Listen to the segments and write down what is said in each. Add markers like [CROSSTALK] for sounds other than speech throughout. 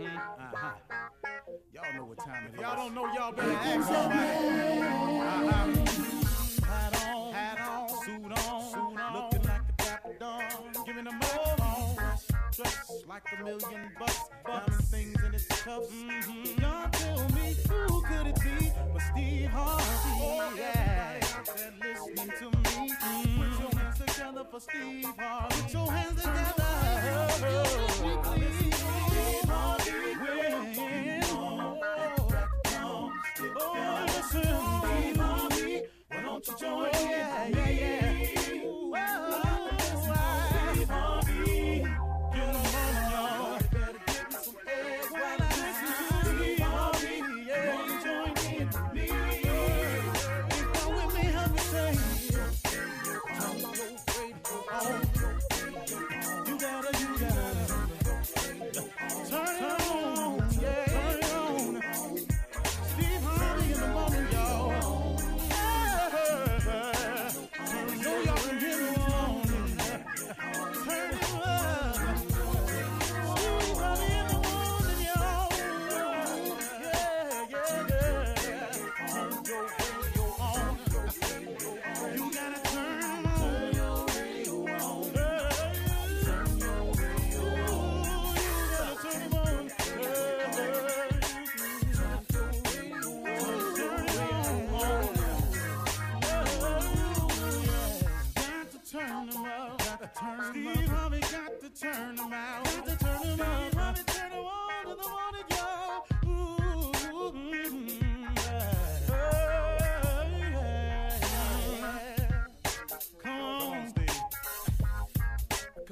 Uh-huh. Y'all know what time it is. Y'all don't know, y'all better ask somebody. Uh-huh. Hat on, hat on, suit on, suit on, looking like a dapper dawn, giving them all dressed like a million bucks, diamond things in its cuffs. Mm-hmm. Y'all tell me who could it be but Steve Harvey? Oh, yeah. Everybody listening to me, mm-hmm. put your hands together for Steve Harvey. Put your hands together. Steve Why don't you join in? Yeah, yeah, yeah.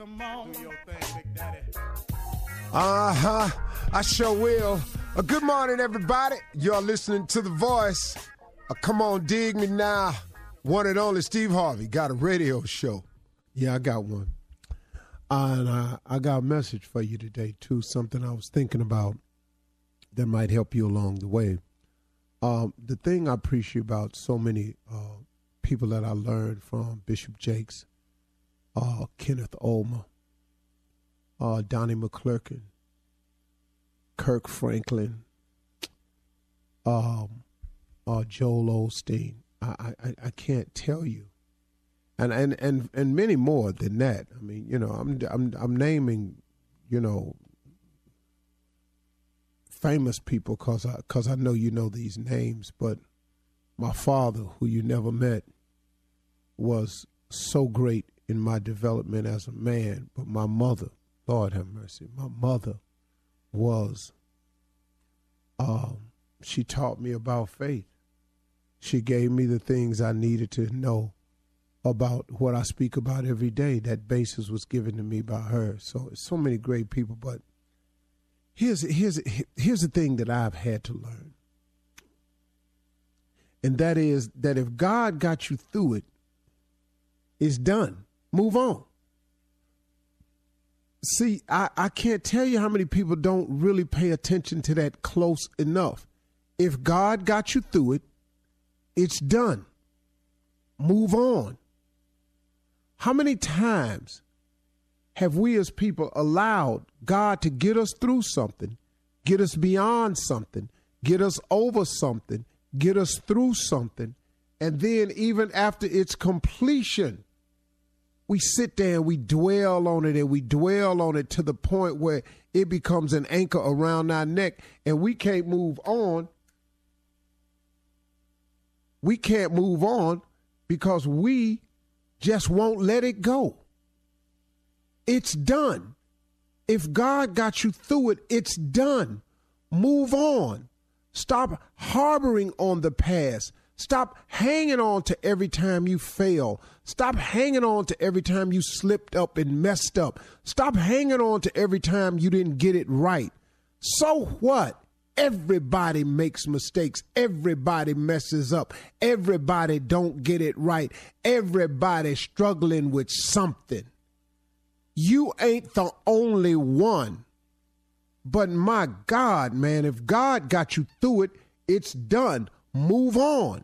Come on. Do your thing, Big Daddy. Uh huh. I sure will. Uh, good morning, everybody. You're listening to The Voice. Uh, come on, dig me now. One and only Steve Harvey got a radio show. Yeah, I got one. Uh, and uh, I got a message for you today, too. Something I was thinking about that might help you along the way. Um, the thing I appreciate about so many uh, people that I learned from Bishop Jakes, uh, Kenneth Ulmer, uh, Donnie McClurkin, Kirk Franklin, um, uh, Joel Osteen. I, I, I can't tell you, and, and and and many more than that. I mean, you know, I'm I'm I'm naming, you know, famous people because I because I know you know these names, but my father, who you never met, was so great in my development as a man. But my mother, Lord have mercy, my mother was. Um, she taught me about faith. She gave me the things I needed to know about what I speak about every day. That basis was given to me by her. So so many great people, but here's here's here's the thing that I've had to learn. And that is that if God got you through it, it's done. Move on. See, I, I can't tell you how many people don't really pay attention to that close enough. If God got you through it, it's done. Move on. How many times have we as people allowed God to get us through something, get us beyond something, get us over something, get us through something, and then even after its completion, we sit there and we dwell on it and we dwell on it to the point where it becomes an anchor around our neck and we can't move on. We can't move on because we just won't let it go. It's done. If God got you through it, it's done. Move on. Stop harboring on the past. Stop hanging on to every time you fail. Stop hanging on to every time you slipped up and messed up. Stop hanging on to every time you didn't get it right. So what? Everybody makes mistakes. Everybody messes up. Everybody don't get it right. Everybody struggling with something. You ain't the only one. But my God, man, if God got you through it, it's done. Move on.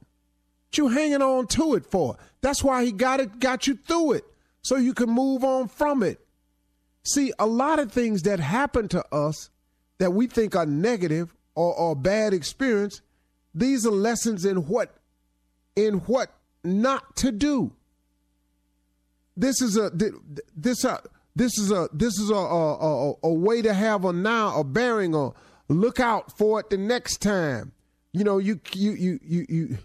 You hanging on to it for? That's why he got it, got you through it, so you can move on from it. See, a lot of things that happen to us that we think are negative or, or bad experience, these are lessons in what in what not to do. This is a this a this is a this is a a, a, a way to have a now a bearing or look out for it the next time. You know, you you you you you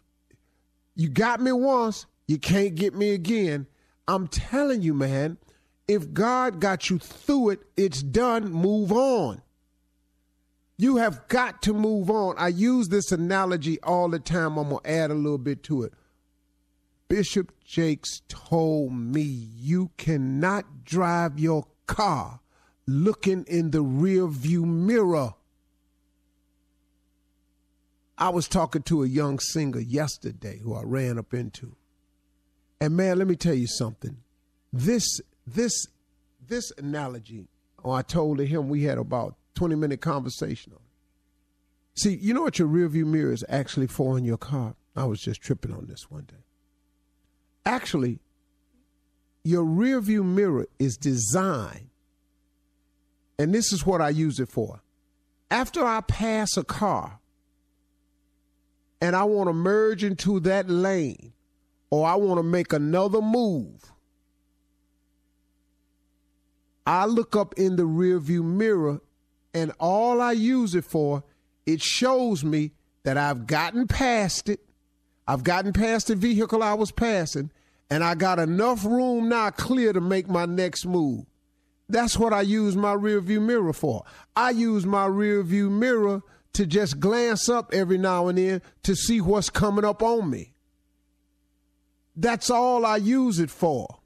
you got me once, you can't get me again. I'm telling you, man, if God got you through it, it's done. Move on. You have got to move on. I use this analogy all the time. I'm going to add a little bit to it. Bishop Jakes told me you cannot drive your car looking in the rear view mirror. I was talking to a young singer yesterday who I ran up into. And man, let me tell you something. This this this analogy, oh, I told him we had about 20 minute conversation on it. See, you know what your rearview mirror is actually for in your car? I was just tripping on this one day. Actually, your rearview mirror is designed, and this is what I use it for. After I pass a car and I want to merge into that lane, or I want to make another move, I look up in the rearview mirror and all I use it for, it shows me that I've gotten past it. I've gotten past the vehicle I was passing, and I got enough room now clear to make my next move. That's what I use my rearview mirror for. I use my rearview mirror to just glance up every now and then to see what's coming up on me. That's all I use it for.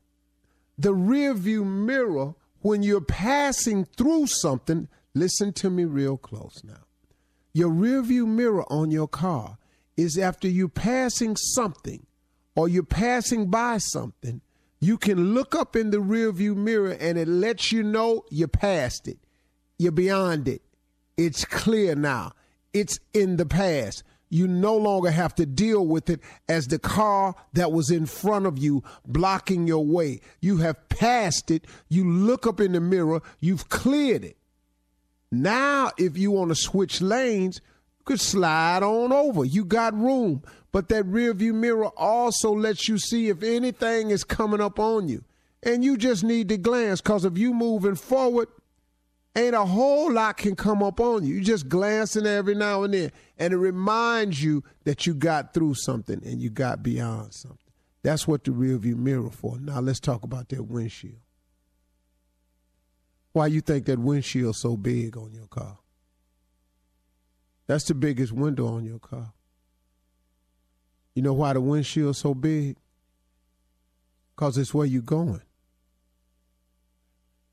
The rearview mirror, when you're passing through something, listen to me real close now. Your rearview mirror on your car is after you passing something or you're passing by something, you can look up in the rearview mirror and it lets you know you passed it. You're beyond it. It's clear now. It's in the past. You no longer have to deal with it as the car that was in front of you blocking your way. You have passed it. You look up in the mirror. You've cleared it. Now, if you want to switch lanes, you could slide on over. You got room. But that rear view mirror also lets you see if anything is coming up on you. And you just need to glance because if you moving forward, ain't a whole lot can come up on you. You just glancing every now and then, and it reminds you that you got through something and you got beyond something. That's what the rearview mirror for. Now let's talk about that windshield. Why you think that windshield so big on your car? That's the biggest window on your car. You know why the windshield so big? Cause it's where you're going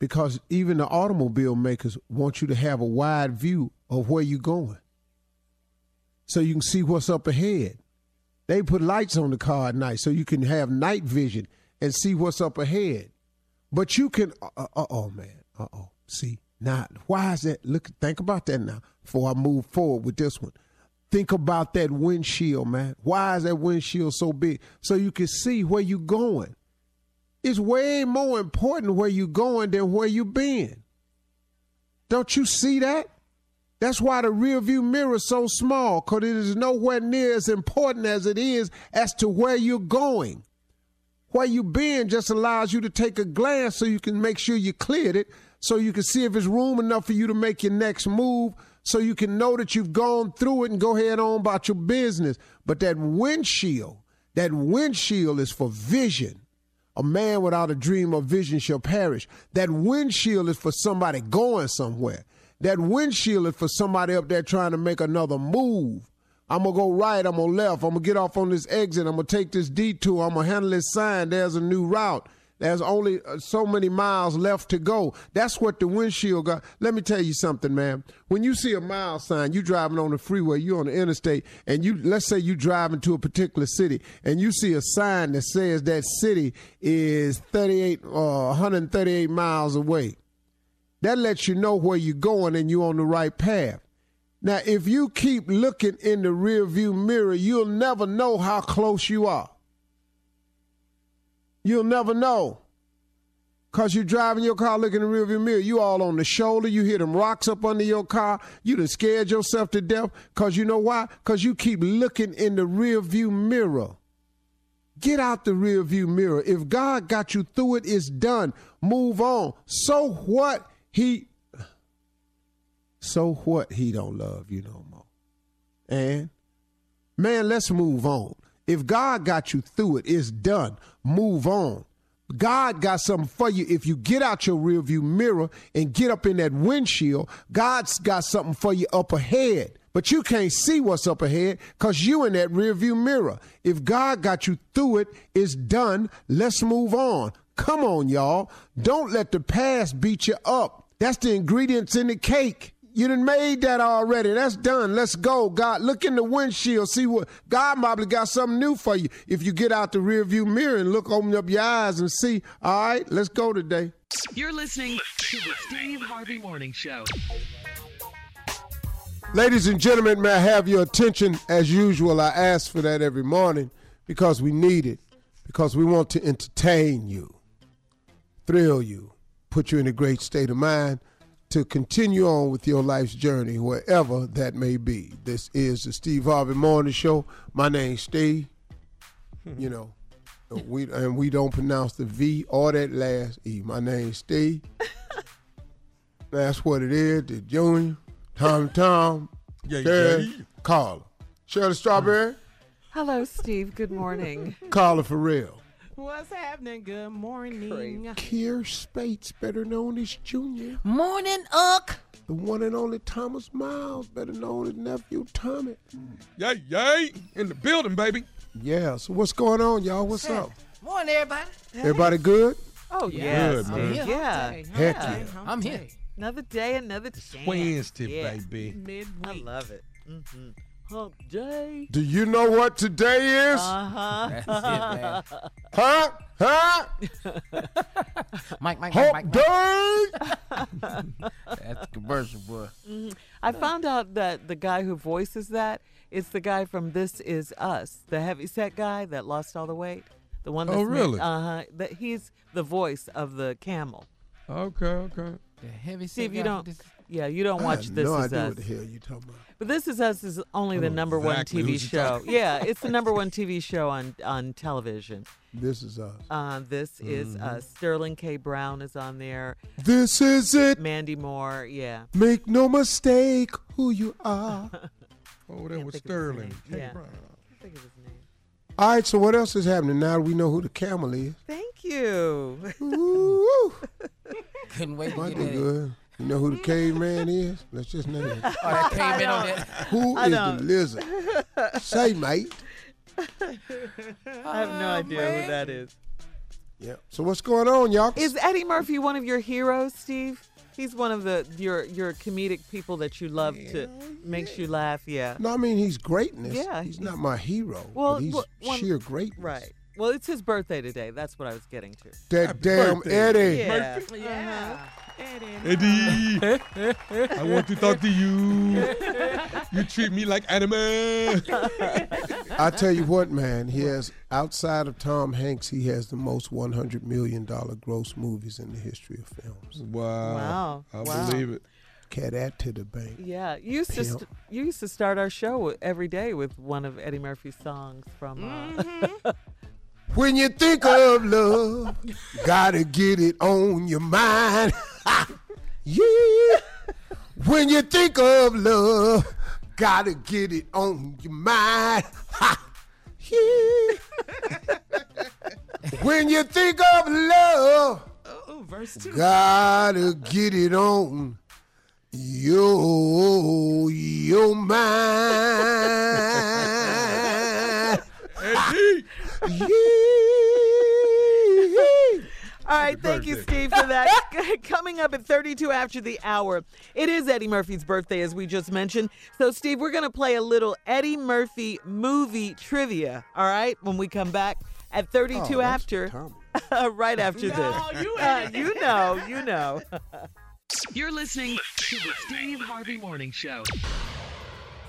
because even the automobile makers want you to have a wide view of where you're going so you can see what's up ahead. They put lights on the car at night so you can have night vision and see what's up ahead. But you can, uh oh, man, uh oh. See, now, why is that? Look, think about that now before I move forward with this one. Think about that windshield, man. Why is that windshield so big? So you can see where you're going. It's way more important where you're going than where you've been. Don't you see that? That's why the rear view mirror is so small, because it is nowhere near as important as it is as to where you're going. Where you've been just allows you to take a glance so you can make sure you cleared it, so you can see if it's room enough for you to make your next move, so you can know that you've gone through it and go ahead on about your business. But that windshield, that windshield is for vision. A man without a dream or vision shall perish. That windshield is for somebody going somewhere. That windshield is for somebody up there trying to make another move. I'm gonna go right, I'm gonna left, I'm gonna get off on this exit, I'm gonna take this detour, I'm gonna handle this sign, there's a new route. There's only uh, so many miles left to go. That's what the windshield got. Let me tell you something, man. When you see a mile sign, you driving on the freeway, you on the interstate, and you let's say you driving to a particular city, and you see a sign that says that city is 38 or uh, 138 miles away. That lets you know where you're going and you're on the right path. Now, if you keep looking in the rear view mirror, you'll never know how close you are. You'll never know. Cause you're driving your car, looking in the rearview mirror. You all on the shoulder. You hear them rocks up under your car. You done scared yourself to death. Cause you know why? Cause you keep looking in the rearview mirror. Get out the rearview mirror. If God got you through it, it's done. Move on. So what? He. So what? He don't love you no more. And man, let's move on. If God got you through it, it's done. Move on. God got something for you. If you get out your rearview mirror and get up in that windshield, God's got something for you up ahead. But you can't see what's up ahead because you in that rearview mirror. If God got you through it, it's done. Let's move on. Come on, y'all. Don't let the past beat you up. That's the ingredients in the cake. You done made that already. That's done. Let's go. God, look in the windshield. See what God probably got something new for you. If you get out the rearview mirror and look, open up your eyes and see. All right, let's go today. You're listening to the Steve Harvey Morning Show. Ladies and gentlemen, may I have your attention? As usual, I ask for that every morning because we need it, because we want to entertain you, thrill you, put you in a great state of mind to continue on with your life's journey, wherever that may be. This is the Steve Harvey Morning Show. My name's Steve. Hmm. You know, we and we don't pronounce the V or that last E. My name's Steve. [LAUGHS] That's what it is. The Junior, Tom Tom, Yeah, Shirley, yeah. Carla. Shirley Strawberry, Hello, Steve. Good morning. Carla for real. What's happening? Good morning. Kier Spates, better known as Junior. Morning, Uck. The one and only Thomas Miles, better known as nephew Tommy. Yay, yay. In the building, baby. Yeah, so what's going on, y'all? What's up? Morning, everybody. Everybody good? Oh, Good, man. Steve. Yeah. Heck yeah. I'm here. Another day, another chance. Wednesday, Yeah. baby. Midweek. I love it. Mm-hmm. Hump day. Do you know what today is? Uh-huh. That's it, man. [LAUGHS] huh? Huh? [LAUGHS] Mike, Mike, Mike, Hump Mike, Mike. day? [LAUGHS] That's commercial, boy. I found out that the guy who voices that is the guy from This Is Us, the heavy set guy that lost all the weight. The one that's Oh, really? Uh huh. That he's the voice of the camel. Okay, okay. The heavy Steve, if you guy don't. this- Yeah, you don't watch I have This no Is idea Us. what the hell you talking about. But This Is Us is only the know number one TV show. Yeah, it's the number one TV show on on television. This is us. Uh, this is Mm-hmm. uh, Sterling K. Brown is on there. This is it. Mandy Moore, yeah. Make no mistake who you are. [LAUGHS] Oh, that was think of his Sterling. K. Yeah. Brown. I think of his name. All right, so what else is happening now that we know who the camel is? Thank you. Ooh, [LAUGHS] Couldn't wait to might get good. You know who the caveman is? Let's just name it. Oh, that came in on that. Who I is the don't. lizard? Say, mate. I have no oh, idea who that is. Yeah. So what's going on, y'all? Is Eddie Murphy one of your heroes, Steve? He's one of the your your comedic people that you love to makes you laugh. Yeah. no, I mean he's greatness. Yeah, he's, he's- not my hero. Well, but he's well, one- sheer greatness. Right. Well, it's his birthday today. That's what I was getting to. That damn birthday. Eddie. Yeah. Yeah. Eddie. Eddie, [LAUGHS] I want to talk to you. You treat me like animal. I tell you what, man. He has outside of Tom Hanks, he has the most one hundred million dollar gross movies in the history of films. Wow. Wow. I Wow. believe it. Cat that to the bank. Yeah, you used to st- you used to start our show every day with one of Eddie Murphy's songs from. Uh, [LAUGHS] When you think of love, gotta get it on your mind. [LAUGHS] yeah. When you think of love, gotta get it on your mind. [LAUGHS] yeah. when you think of love, oh, oh, verse two. gotta get it on your your mind. [LAUGHS] Eddie. Yeah. All right, thank you. Steve, for that. [LAUGHS] Coming up at 32 after the hour, it is Eddie Murphy's birthday, as we just mentioned. So, Steve, we're going to play a little Eddie Murphy movie trivia, all right, when we come back at 32 Oh, after, [LAUGHS] right after No, this. you Uh, you know, you know. You're listening to the Steve Harvey Morning Show.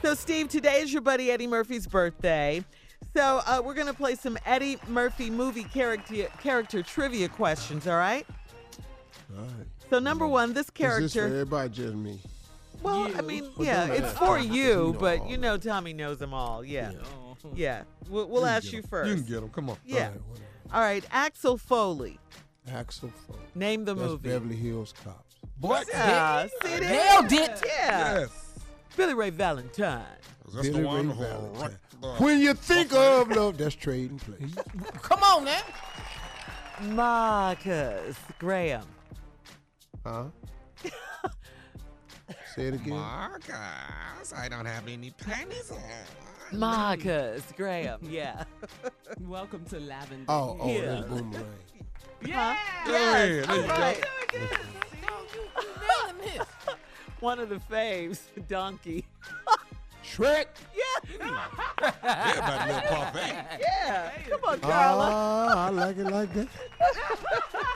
So, Steve, today is your buddy Eddie Murphy's birthday. So, uh, we're going to play some Eddie Murphy movie character, character trivia questions, all right? All right. So number one, this Is this for character. everybody, just me? Well, I mean, Well, yeah, don't it's ask for you, you know but all you know Tommy knows them all. Yeah, Oh. yeah. We'll, we'll You ask get you 'em. first. You can get them. Come on. Yeah. All right, all right. Axel Foley. Axel Foley. Name the That's movie. Beverly Hills Cops. Boy, Yeah, see there? nailed it. Yeah. Yes. Billy Ray Valentine. Is this Billy the one Ray Valentine. Wrecked When you think of love, that's trading place. [LAUGHS] Come on now. Marcus Graham. Huh? [LAUGHS] Say it again. Marcus, I don't have any panties on. Marcus Graham. Yeah. [LAUGHS] Welcome to Lavender. Oh, oh, Yeah. that's boomerang. yeah. Yes. there you right. One of the faves, Donkey. Shrek. Yeah. Everybody little parfait. [LAUGHS] Yeah. Come on, Carla. Ah, I like it like that.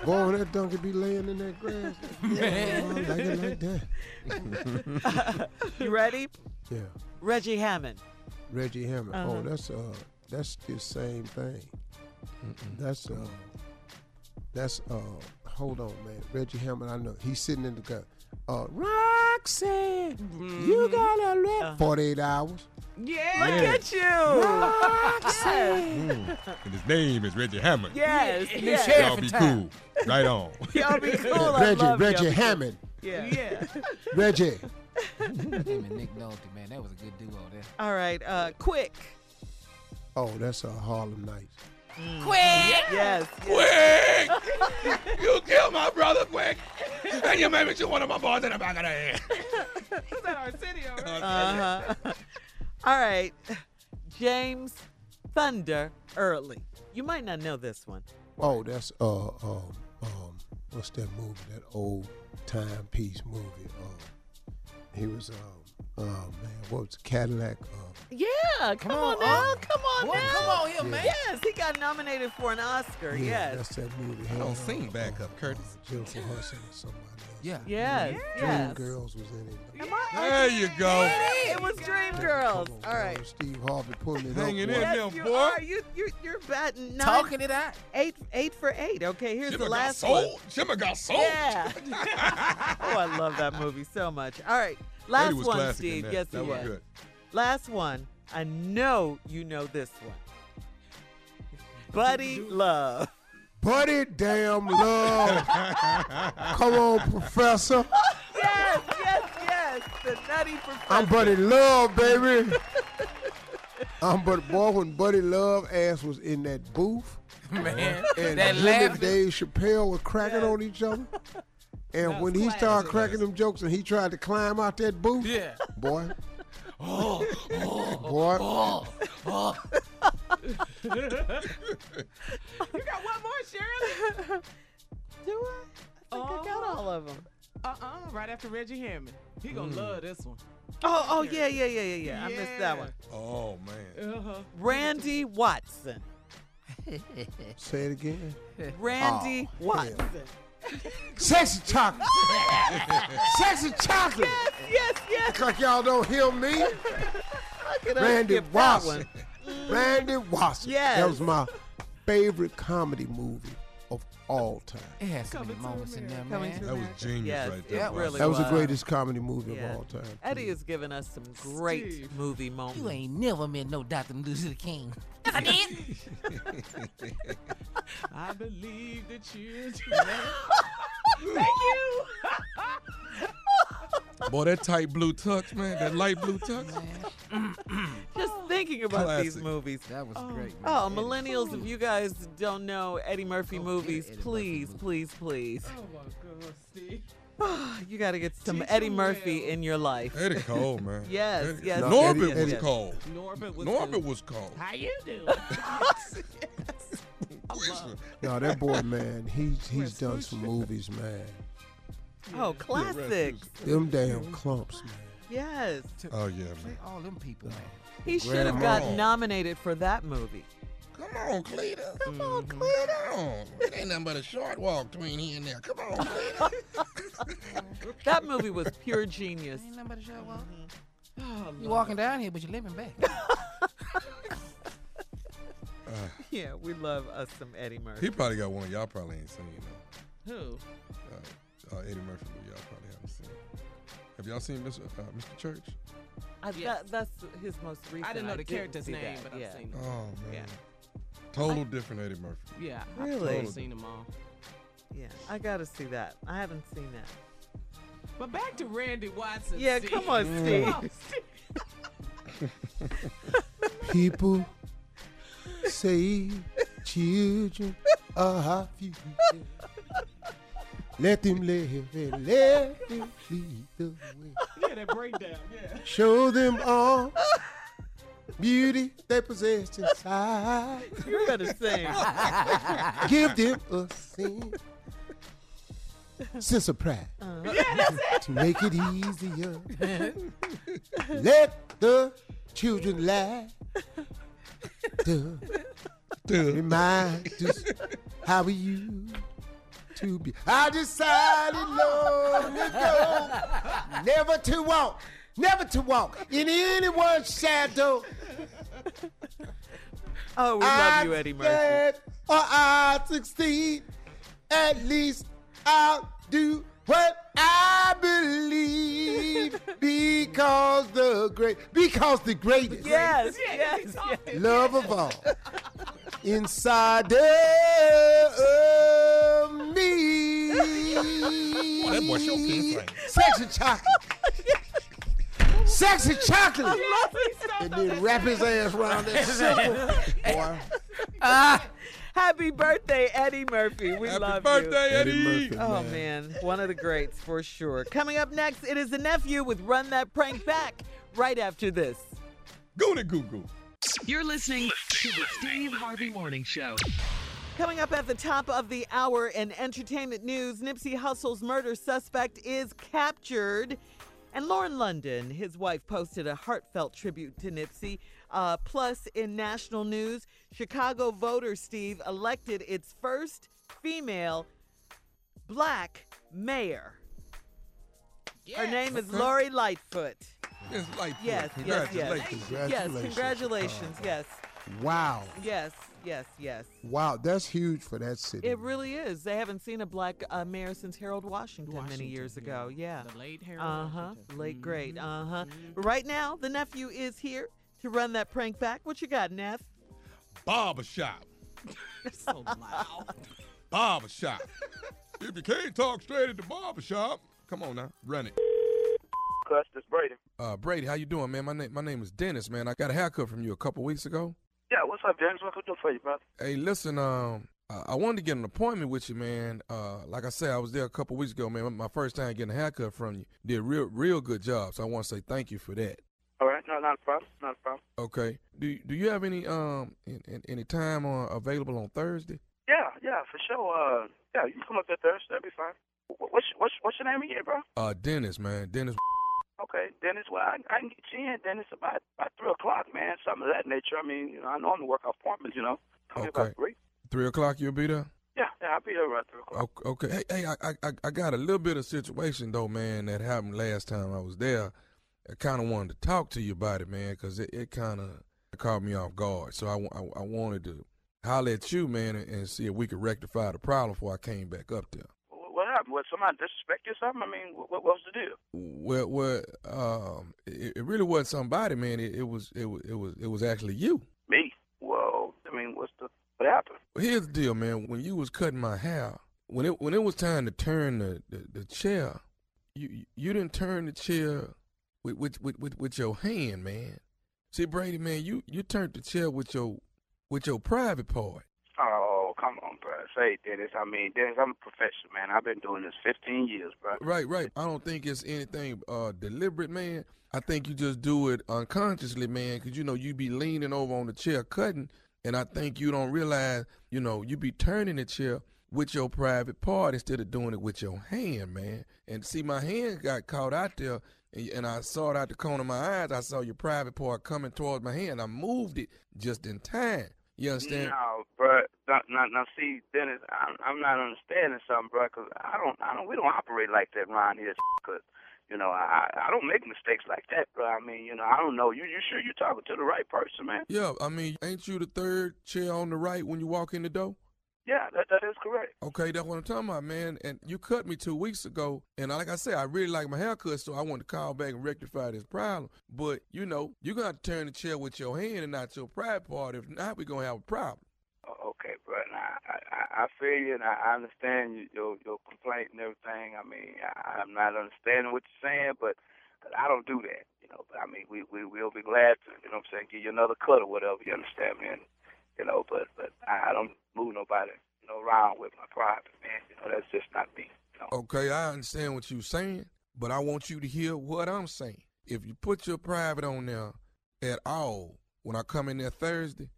Boy, when that donkey be laying in that grass. Yeah, I like it like that. You ready? Yeah. Reggie Hammond. Reggie Hammond. Uh-huh. Oh, that's uh, that's the same thing. That's uh, that's uh, hold on, man. Reggie Hammond. I know he's sitting in the car. Uh, Roxanne, you got a red. Uh-huh. Forty-eight hours. Yeah. Look at you. [LAUGHS] Yes. Mm. And his name is Reggie Hammond. Yes. Yeah. yes. Sheriff [LAUGHS] Y'all be in cool. Right [LAUGHS] on. Y'all be cool. I Reggie, love Reggie y'all. Hammond. Yeah. Yeah. Reggie. Him and Nick Nolte, man, that was a good duo there. All right. Uh, quick. Oh, that's a Harlem Nights. Quick! Yes. Quick! [LAUGHS] you killed my brother quick! And you made me shoot one of my boys in the back of the head. Is that Arsenio? Right? Uh huh. [LAUGHS] All right. James Thunder Early. You might not know this one. Oh, that's uh um um what's that movie? That old time piece movie. Um, he was um oh man, what was it? Cadillac? Um, Yeah. Come, on, on, now. uh, come on Boy, now. come on here, man. Yes, he got nominated for an Oscar. yeah, yes. that's that movie. I don't uh, sing back uh, up, Curtis. Uh, Jennifer Hudson or somebody. Yeah. Yes. Dream Yes. Girls was in it. Am I- There you go. It was Dream Girls. On, All boy. Steve Harvey pulling it Hanging up. in boy. Yes, there, you boy. are. You, you, you're batting nine, Talking it out. eight, eight for eight. Okay, here's Shimmer the got last one. Shimmer got soul. Yeah. [LAUGHS] oh, I love that movie so much. All right, last Brady was one, classic Steve. that. Yes, that he was was. good. Last one. I know you know this one. Buddy Love. Buddy damn love. Come on, Professor. [LAUGHS] Yes, yes, yes. The Nutty Professor. I'm Buddy Love, baby. I'm Buddy Boy when Buddy Love ass was in that booth Man, and that him and. Dave Chappelle were cracking on each other. And That when he started cracking them jokes and he tried to climb out that booth, Yeah. boy, [LAUGHS] Oh, oh, boy, oh, oh. [LAUGHS] You got one more, Shirley? Do I? I think I got all of them. Uh-uh. Right after Reggie Hammond. He gonna love this one. Oh, oh yeah, yeah, yeah, yeah, yeah. I missed that Yeah. one. Oh, man. Uh-huh. Randy Watson. say it again. Randy Oh, Watson. Sexy chocolate. [LAUGHS] Sexy chocolate. Yes, yes. Act like y'all don't hear me. Randy Watson. Randy Watson. Yes. That was my favorite comedy movie of all time. It has so Coming many to moments in there, man. That was genius Yes, right there. Yeah, really That was the greatest comedy movie Yeah. of all time. Eddie has given us some great Steve. movie moments. You ain't never met no Dr. Luther King. Yes, I did. [LAUGHS] [LAUGHS] I believe the children. [LAUGHS] Thank you. [LAUGHS] Boy, that tight blue tux, man. That light blue tux. [CLEARS THROAT] Just thinking about these Classic. movies. That was oh. great. Oh, man. millennials, if you guys don't know Eddie Murphy Oh, movies, Eddie Murphy please, movies. please, please. Oh my God, Steve. [SIGHS] You got to get some Teach Eddie 'em Murphy well. in your life. Eddie cold, man. [LAUGHS] Yes, Eddie- yes, Norbit Eddie- was Eddie- cold. Norbit was Norbit was cold. How you doing? [LAUGHS] No, that boy, man, he's he's done some movies, man. Oh, classics. Them damn Klumps, man. Yes. Oh, yeah, man. All them people, man. He should have Grandma. gotten nominated for that movie. Come on, Cleta. Come on, Come Cleta. on. It ain't nothing but a short walk between here and there. Come on, Cleta. [LAUGHS] That movie was pure genius. Ain't nothing but a short walk. Mm-hmm. Oh, You walking down here, but you're living back. [LAUGHS] [LAUGHS] Yeah, we love us some Eddie Murphy. he probably got one y'all probably ain't seen, though. Who? Uh, uh, Eddie Murphy movie. Y'all probably haven't seen. Have y'all seen Mr. Uh, Mr. Church? I, Yes. that, that's his most recent. I didn't know the character's name, that, but yeah. I've seen. Oh man. Yeah. Total different Eddie Murphy. Yeah. Really? I've seen them all. Yeah, I gotta see that. I haven't seen that. But back to Randy Watson. Yeah, Steve. come on, Steve. Come on, Steve. [LAUGHS] People say children are our future. Let them live and let them lead the way. Yeah, that breakdown. Yeah. Show them all beauty they possess inside. You better sing. Give them a sin. Sense of pride. Uh-huh. To make it easier. Let the children laugh. To Dude. remind us how we used to be. I decided long ago never to walk, never to walk in anyone's shadow. Oh, we love you, I Eddie Murphy. said, Or I succeed. At least I'll do what I believe because the great, because the greatest Yes, yes, yes. love of all [LAUGHS] inside of me. Oh, that boy sure can. Sexy chocolate. Sexy chocolate. And then wrap his ass around that [LAUGHS] circle. Boy. Happy birthday, Eddie Murphy. We love you. Happy love birthday, you. Eddie. Murphy. Oh man, one of the greats for sure. Coming up next, it is the nephew with Run That Prank Back. Right after this. Goony goo goo. You're listening to the Steve Harvey Morning Show. Coming up at the top of the hour in entertainment news, Nipsey Hussle's murder suspect is captured. And Lauren London, his wife, posted a heartfelt tribute to Nipsey. Uh, plus, in national news, Chicago voters, Steve, elected its first female black mayor. Her name is Lori Lightfoot. It's like Yes, yes, yes. Congratulations. Yes, congratulations. Yes, Wow. yes, yes, yes. Wow. That's huge for that city. It really is. They haven't seen a black uh, mayor since Harold Washington, many years ago. Yeah. The late Harold Uh huh. Late great. Mhm. Uh huh. Right now, the nephew is here to run that prank back. What you got, Neff? Barbershop. So loud. [LAUGHS] Barbershop. if you can't talk straight at the barbershop, come on now, run it. Cuss, this Brady. Uh, Brady, how you doing, man? My name my name is Dennis, man. I got a haircut from you a couple weeks ago. Yeah, what's up, Dennis? What can I do for you, brother? Hey, listen, um, I I wanted to get an appointment with you, man. Uh, like I said, I was there a couple weeks ago, man. My first time getting a haircut from you. Did a real, real good job. So I want to say thank you for that. All right, no, not a problem, not a problem. Okay. Do Do you have any um in, in, any time uh, available on Thursday? Yeah, yeah, for sure. Uh, yeah, you can come up there Thursday. That'll be fine. What's what's what's your name again, bro? Uh, Dennis, man. Dennis. Okay, Dennis. Well, I, I can get you in, Dennis, about about three o'clock, man. Something of that nature. I mean, you know, I normally work appointments, you know. Come Okay. about three. Three o'clock. You'll be there. Yeah, yeah, I'll be there about three o'clock. Okay. Hey, hey, I, I, I got a little bit of situation though, man, that happened last time I was there. I kind of wanted to talk to you about it, man, because it, it kind of caught me off guard. So I, I, I wanted to holler at you, man, and, and see if we could rectify the problem before I came back up there. What happened? What somebody disrespect you or something? I mean, what, what was the deal? Well, well, um, it, it really wasn't somebody, man. It, it was, it was, it was, it was actually you. Me? Well, I mean, what's the what happened? Well, here's the deal, man. When you was cutting my hair, when it when it was time to turn the, the, the chair, you you didn't turn the chair with with, with with with your hand, man. See, Brady, man, you you turned the chair with your with your private part. Oh, come on, bro. Say, Dennis. I mean, Dennis, I'm a professional, man. I've been doing this 15 years, bro. Right, right. I don't think it's anything uh deliberate, man. I think you just do it unconsciously, man, because you know you be leaning over on the chair cutting, and I think you don't realize, you know, you be turning the chair with your private part instead of doing it with your hand, man. And see, my hand got caught out there, and, and I saw it out the corner of my eyes. I saw your private part coming towards my hand. I moved it just in time. You understand? No, bro. Now, now, now see, Dennis, I'm, I'm not understanding something, bro. Cause I don't, I don't, we don't operate like that around here. [LAUGHS] Cause you know, I, I don't make mistakes like that, bro. I mean, you know, I don't know. You, you sure you're talking to the right person, man? Yeah, I mean, ain't you the third chair on the right when you walk in the door? Yeah, that that is correct. Okay, that's what I'm talking about, man. And you cut me two weeks ago, and like I said, I really like my haircut, so I wanted to call back and rectify this problem. But you know, you're gonna have to turn the chair with your hand and not your pride part. If not, we're gonna have a problem. Okay, bro. Now, I, I, I feel you, and I, I understand you, your your complaint and everything. I mean, I, I'm not understanding what you're saying, but 'cause I don't do that, you know. But I mean, we we will be glad to, you know, what I'm saying, give you another cut or whatever. You understand me? And, you know, but but I, I don't move nobody, you know, around with my private, man. You know, that's just not me. You know. Okay, I understand what you're saying, but I want you to hear what I'm saying. If you put your private on there at all when I come in there Thursday,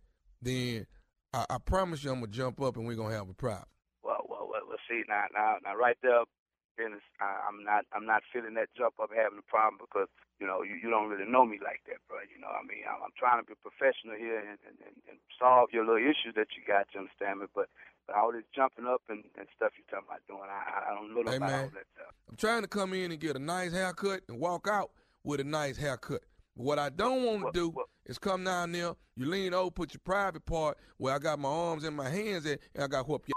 then I, I promise you I'm gonna jump up and we're gonna have a problem. Well, well, well, well see now, now, now, right there, Dennis, I, I'm not, I'm not feeling that jump up having a problem because you know you, you don't really know me like that, bro. You know, I mean, I'm, I'm trying to be professional here and, and, and, and solve your little issues that you got. You understand me? But, but all this jumping up and, and stuff you're talking about doing, I, I don't know Hey, about man. all that stuff. I'm trying to come in and get a nice haircut and walk out with a nice haircut. What I don't want to Well, do well- is come down there, you lean over, put your private part where I got my arms and my hands at, and I got whoop your.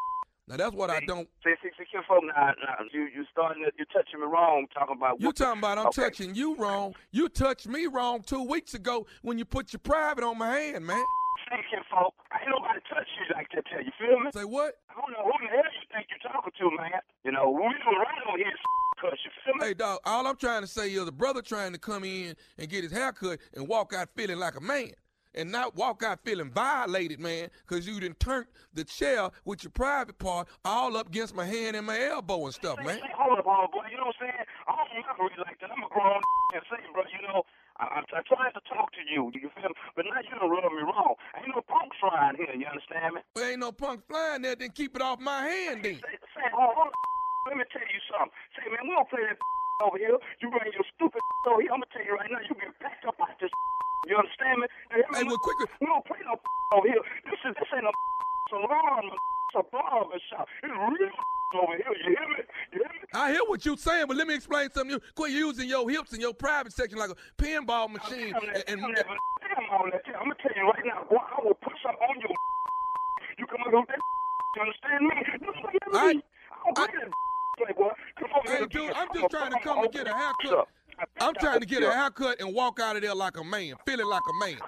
Now that's what I don't. See, see, see, Kim folk, now, now, you, you starting, to, you touching me wrong, talking about. You talking about I'm Okay. touching you wrong? You touched me wrong two weeks ago when you put your private on my hand, man. See, Kim folk, ain't nobody touch you like that. Tell you feel me? Say what? I don't know who the hell you think you're talking to, man. You know, we don't right on here, cause [LAUGHS] you feel me? Hey, dog. All I'm trying to say is a brother trying to come in and get his haircut and walk out feeling like a man. And not walk out feeling violated, man, because you didn't turn the chair with your private part all up against my hand and my elbow and stuff, man. Hold up, hold up, boy. You know what I'm saying? I don't operate like that. I'm a grown [LAUGHS] and say, bro, you know, I, I'm, I'm trying to talk to you. You feel me? But now you done rub me wrong. Ain't no punk flying here. You understand me? There ain't no punk flying there, then keep it off my hand, then. Say, say, hold on. [LAUGHS] Let me tell you something. Say, man, we don't play that over here. You bring your stupid [LAUGHS] over here. I'm gonna tell you right now. You get packed up out this. [LAUGHS] You understand me? Hey, well, quick- We don't play no [LAUGHS] over here. This is this ain't a salon. It's a barber shop. It's real over here. You hear me? You hear me? I hear what you're saying, but let me explain something. You quit using your hips in your private section like a pinball machine. Damn that, And, damn and, that, damn all that. I'm gonna tell you right now, boy, I will put something on your. You come over with that. You understand me? You? I- I don't play that playboy. Come over Hey, dude, I'm just trying to come and get a haircut. I'm trying to get a haircut and walk out of there like a man, feeling like a man.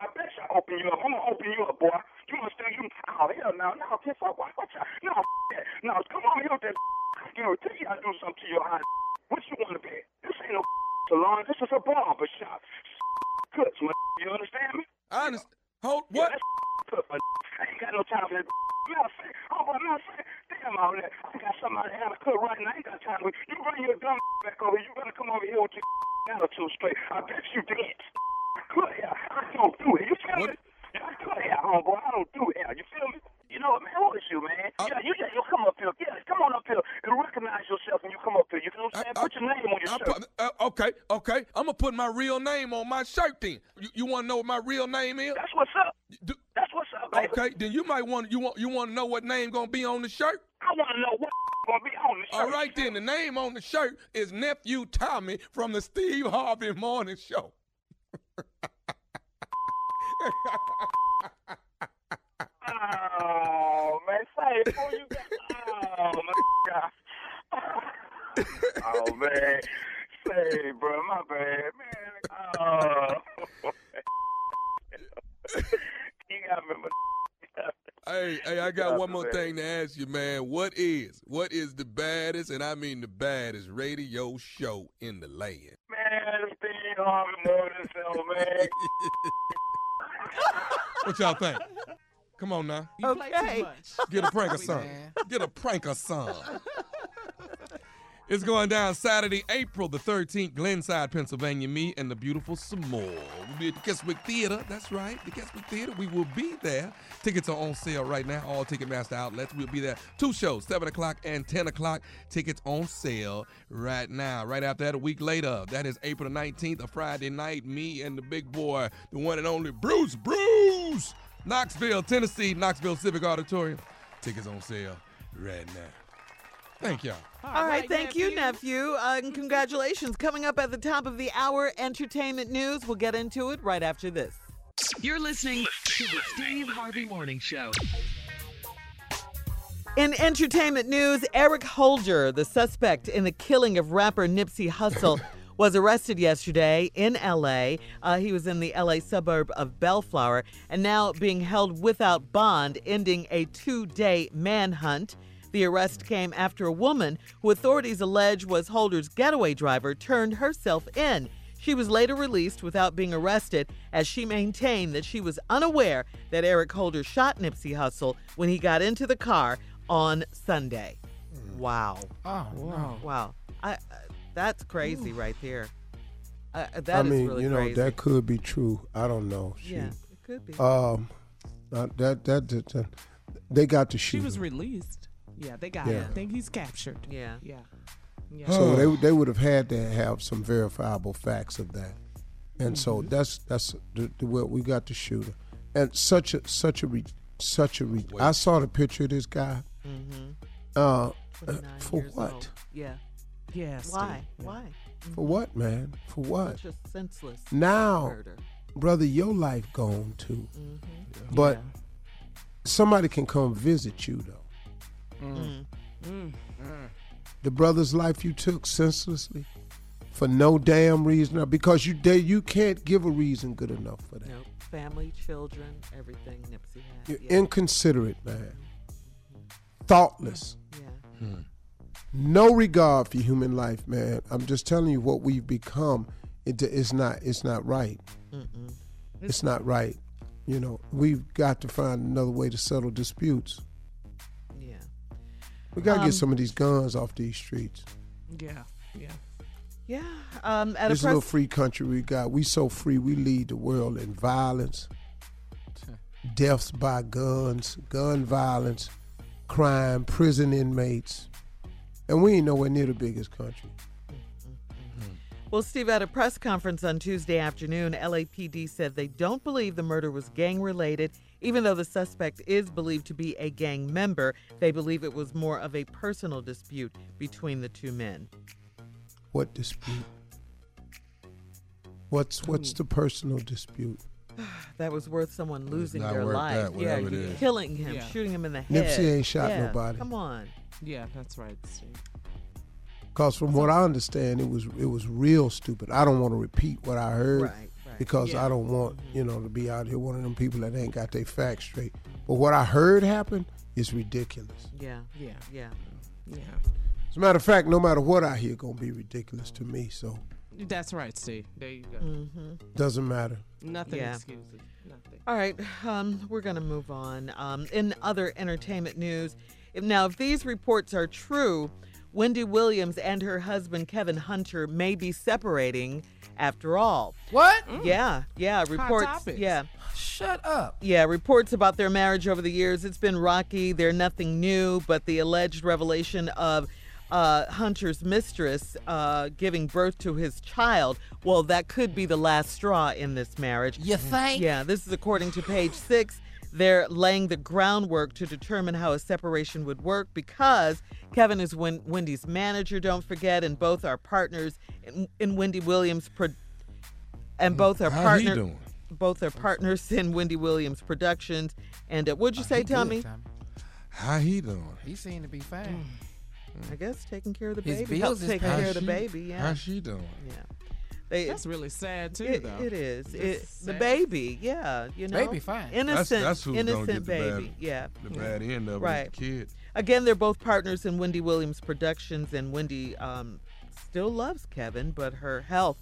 I bet you I open you up. I'm gonna open you up, boy. You understand? You oh hell no, no, piss off. Watch, watch out. No, no, come on with that. I guarantee you I do something to your eye. What you want to be? This ain't no salon. This is a barber shop. Cuts, man. You understand me? I understand. Hold Yeah, what? that's [LAUGHS] cut. I ain't got no time for that. Matter of fact, oh, matter of fact, damn all that. I got somebody to have a cut right now. I ain't got time it. You bring your dumb [LAUGHS] back over. here. You better come over here with your [LAUGHS] attitude straight. I bet you did. Cut hair. I don't do it. You feel What? me? I cut hair, homeboy. I don't do hair. You feel me? You know what, man? Who is you, man? I- yeah, you just you come up here. Yeah, come on up here and recognize yourself when you come up here. You know what I'm saying? Put your name on your I shirt. uh, okay, okay. I'm gonna put my real name on my shirt then. You, you want to know what my real name is? That's what's up. Do- That's what's up, baby. okay, then you might want you want you want to know what name gonna be on the shirt. I want to know what [LAUGHS] gonna be on the shirt. All right, then the name on the shirt is nephew Tommy from the Steve Harvey Morning Show. [LAUGHS] Oh man, say before you got. Oh my god. Oh man, say bro, my bad, man. Oh. [LAUGHS] you got me, but. [LAUGHS] Hey, hey, I got one more thing to ask you, man. What is what is the baddest, and I mean the baddest radio show in the land? Man, Steve Harvey Morning Show, man. [LAUGHS] What y'all think? Come on now, You play Okay. too much. get a prank or [LAUGHS] something. Get a prank or something. [LAUGHS] It's going down Saturday, April the 13th, Glenside, Pennsylvania. Me and the beautiful Samore. We'll be at the Keswick Theater. That's right, the Keswick Theater. We will be there. Tickets are on sale right now. All Ticketmaster outlets. We'll be there. Two shows, 7 o'clock and 10 o'clock. Tickets on sale right now. Right after that, a week later, that is April the 19th, a Friday night. Me and the big boy, the one and only Bruce Bruce. Knoxville, Tennessee, Knoxville Civic Auditorium. Tickets on sale right now. Thank y'all. All right, thank you, nephew. Uh, and congratulations. Coming up at the top of the hour, entertainment news. We'll get into it right after this. You're listening to the Steve Harvey Morning Show. In entertainment news, Eric Holder, the suspect in the killing of rapper Nipsey Hussle, [LAUGHS] was arrested yesterday in LA. Uh, he was in the LA suburb of Bellflower and now being held without bond, ending a two day manhunt. The arrest came after a woman who authorities allege was Holder's getaway driver turned herself in. She was later released without being arrested as she maintained that she was unaware that Eric Holder shot Nipsey Hussle when he got into the car on Sunday. Wow. Oh, no. Wow. I, that's crazy right there. Uh, that I is mean, really you know, crazy. that could be true. I don't know. Shoot. yeah, it could be. Um, uh, that, that that that- they got to shoot. She was him. released. Yeah, they got Yeah. him. I think he's captured. yeah. Yeah. Yeah. So they they would have had to have some verifiable facts of that, and so Mm-hmm. that's that's the, the what we got the shooter, and such a such a re, such a re, I saw the picture of this guy. Uh, uh, for what? old. Yeah. Yeah. Why? Steve. Why? For what, man? For what? Such a senseless Now, murder. brother, your life gone too. Mm-hmm. But somebody can come visit you though. Mm. The brother's life you took senselessly for no damn reason, or because you they, you can't give a reason good enough for that. No, family, children, everything Nipsey had. You're yeah. inconsiderate, man. Thoughtless. yeah. No regard for human life, man. I'm just telling you what we've become. It, it's not. It's not right. It's not right. You know, we've got to find another way to settle disputes. Yeah. We got to Um, get some of these guns off these streets. Yeah. Yeah. Yeah. Um, at This a little free country we got. We so free. We lead the world in violence, deaths by guns, gun violence, crime, prison inmates, and we ain't nowhere near the biggest country. well, Steve, at a press conference on Tuesday afternoon, LAPD said they don't believe the murder was gang related. Even though the suspect is believed to be a gang member, they believe it was more of a personal dispute between the two men. What dispute? What's what's the personal dispute? [SIGHS] That was worth someone losing not their worth life. that, yeah, whatever you is. killing him, Yeah. shooting him in the head. Nipsey ain't shot Yeah, nobody. Come on. Yeah. That's right, Steve. Cause from what I understand, it was it was real stupid. I don't want to repeat what I heard Right, right. because Yeah. I don't want mm-hmm. you know to be out here one of them people that ain't got their facts straight. But what I heard happen is ridiculous. Yeah. Yeah. Yeah. Yeah. As a matter of fact, no matter what I hear, gonna be ridiculous to me. So That's right, Steve. There you go. Mm-hmm. doesn't matter. Nothing Yeah. excuses. Nothing. All right, um, we're going to move on. Um, in other entertainment news, if, now if these reports are true, Wendy Williams and her husband Kevin Hunter may be separating after all. What? Yeah, yeah, reports. topics. Yeah, Shut up. yeah, reports about their marriage over the years. It's been rocky. They're nothing new, but the alleged revelation of uh, Hunter's mistress uh, giving birth to his child, well, that could be the last straw in this marriage. You think? Yeah, this is according to page six. They're laying the groundwork to determine how a separation would work because Kevin is Wen- Wendy's manager, don't forget, and both are partners in, in Wendy Williams' pro- and both are partners. Both are partners in Wendy Williams Productions. And uh, what'd you say, He good, Tommy? How he doing? He seemed to be fine. I guess taking care of the His baby, bills helps is taking paid. care of the baby. Yeah, How she doing? yeah. They, That's really sad too, it, though. it is. It, It's the baby, yeah, you know, Baby fine. innocent, that's who's innocent get the bad- baby, yeah. The bad end of Right. it, the kid. Again, they're both partners in Wendy Williams Productions, and Wendy um, still loves Kevin, but her health,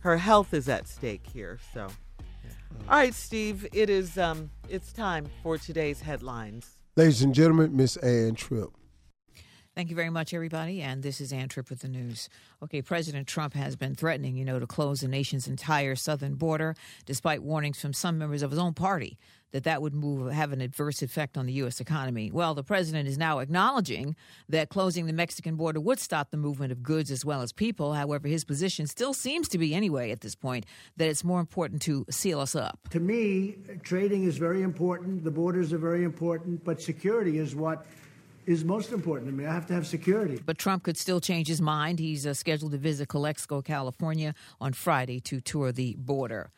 her health is at stake here. So, all right, Steve, it is um, it's time for today's headlines. Ladies and gentlemen, Miss Ann Tripp. Thank you very much, everybody. And this is Ann Tripp with the news. Okay, President Trump has been threatening, you know, to close the nation's entire southern border, despite warnings from some members of his own party that that would move have an adverse effect on the U.S. economy. Well, the president is now acknowledging that closing the Mexican border would stop the movement of goods as well as people. However, his position still seems to be, anyway, at this point, that it's more important to seal us up. To me, trading is very important. The borders are very important, but security is what is most important to me. I have to have security. But Trump could still change his mind. He's uh, scheduled to visit Calexico, California on Friday to tour the border.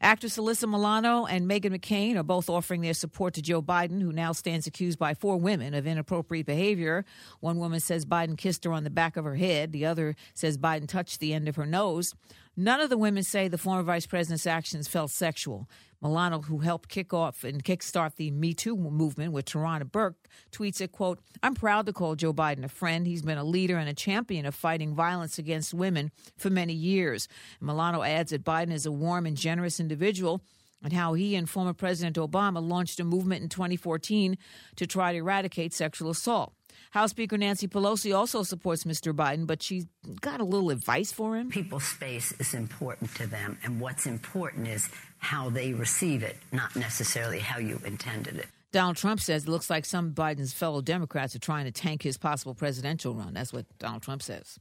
Actress Alyssa Milano and Meghan McCain are both offering their support to Joe Biden, who now stands accused by four women of inappropriate behavior. One woman says Biden kissed her on the back of her head, the other says Biden touched the end of her nose. None of the women say the former vice president's actions felt sexual. Milano, who helped kick off and kickstart the Me Too movement with Tarana Burke, tweets it, quote, I'm proud to call Joe Biden a friend. He's been a leader and a champion of fighting violence against women for many years. Milano adds that Biden is a warm and generous individual and how he and former President Obama launched a movement in 2014 to try to eradicate sexual assault. House Speaker Nancy Pelosi also supports Mr. Biden, but she's got a little advice for him. People's space is important to them, and what's important is how they receive it, not necessarily how you intended it. Donald Trump says it looks like some Biden's fellow Democrats are trying to tank his possible presidential run. That's what Donald Trump says.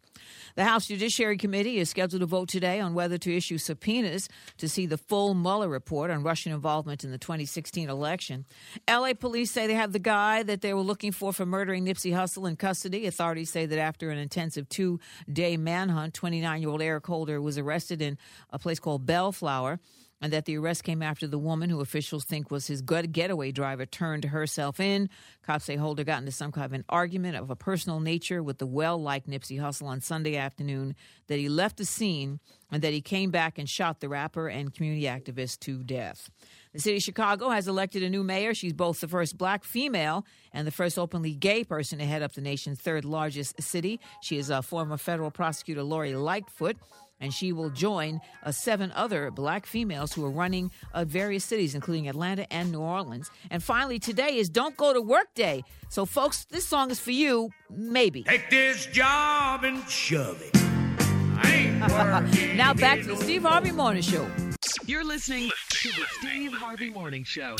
The House Judiciary Committee is scheduled to vote today on whether to issue subpoenas to see the full Mueller report on Russian involvement in the 2016 election. LA police say they have the guy that they were looking for for murdering Nipsey Hussle in custody. Authorities say that after an intensive two day manhunt, 29 year old Eric Holder was arrested in a place called Bellflower and that the arrest came after the woman who officials think was his getaway driver turned herself in. Cops say Holder got into some kind of an argument of a personal nature with the well liked Nipsey Hussle on Sunday afternoon, that he left the scene, and that he came back and shot the rapper and community activist to death. The city of Chicago has elected a new mayor. She's both the first black female and the first openly gay person to head up the nation's third largest city. She is a former federal prosecutor Lori Lightfoot and she will join uh, seven other black females who are running uh, various cities, including Atlanta and New Orleans. And finally, today is Don't Go to Work Day. So, folks, this song is for you, maybe. Take this job and shove it. I ain't [LAUGHS] working now back to the Steve Harvey Morning Show. You're listening to the Steve Harvey Morning Show.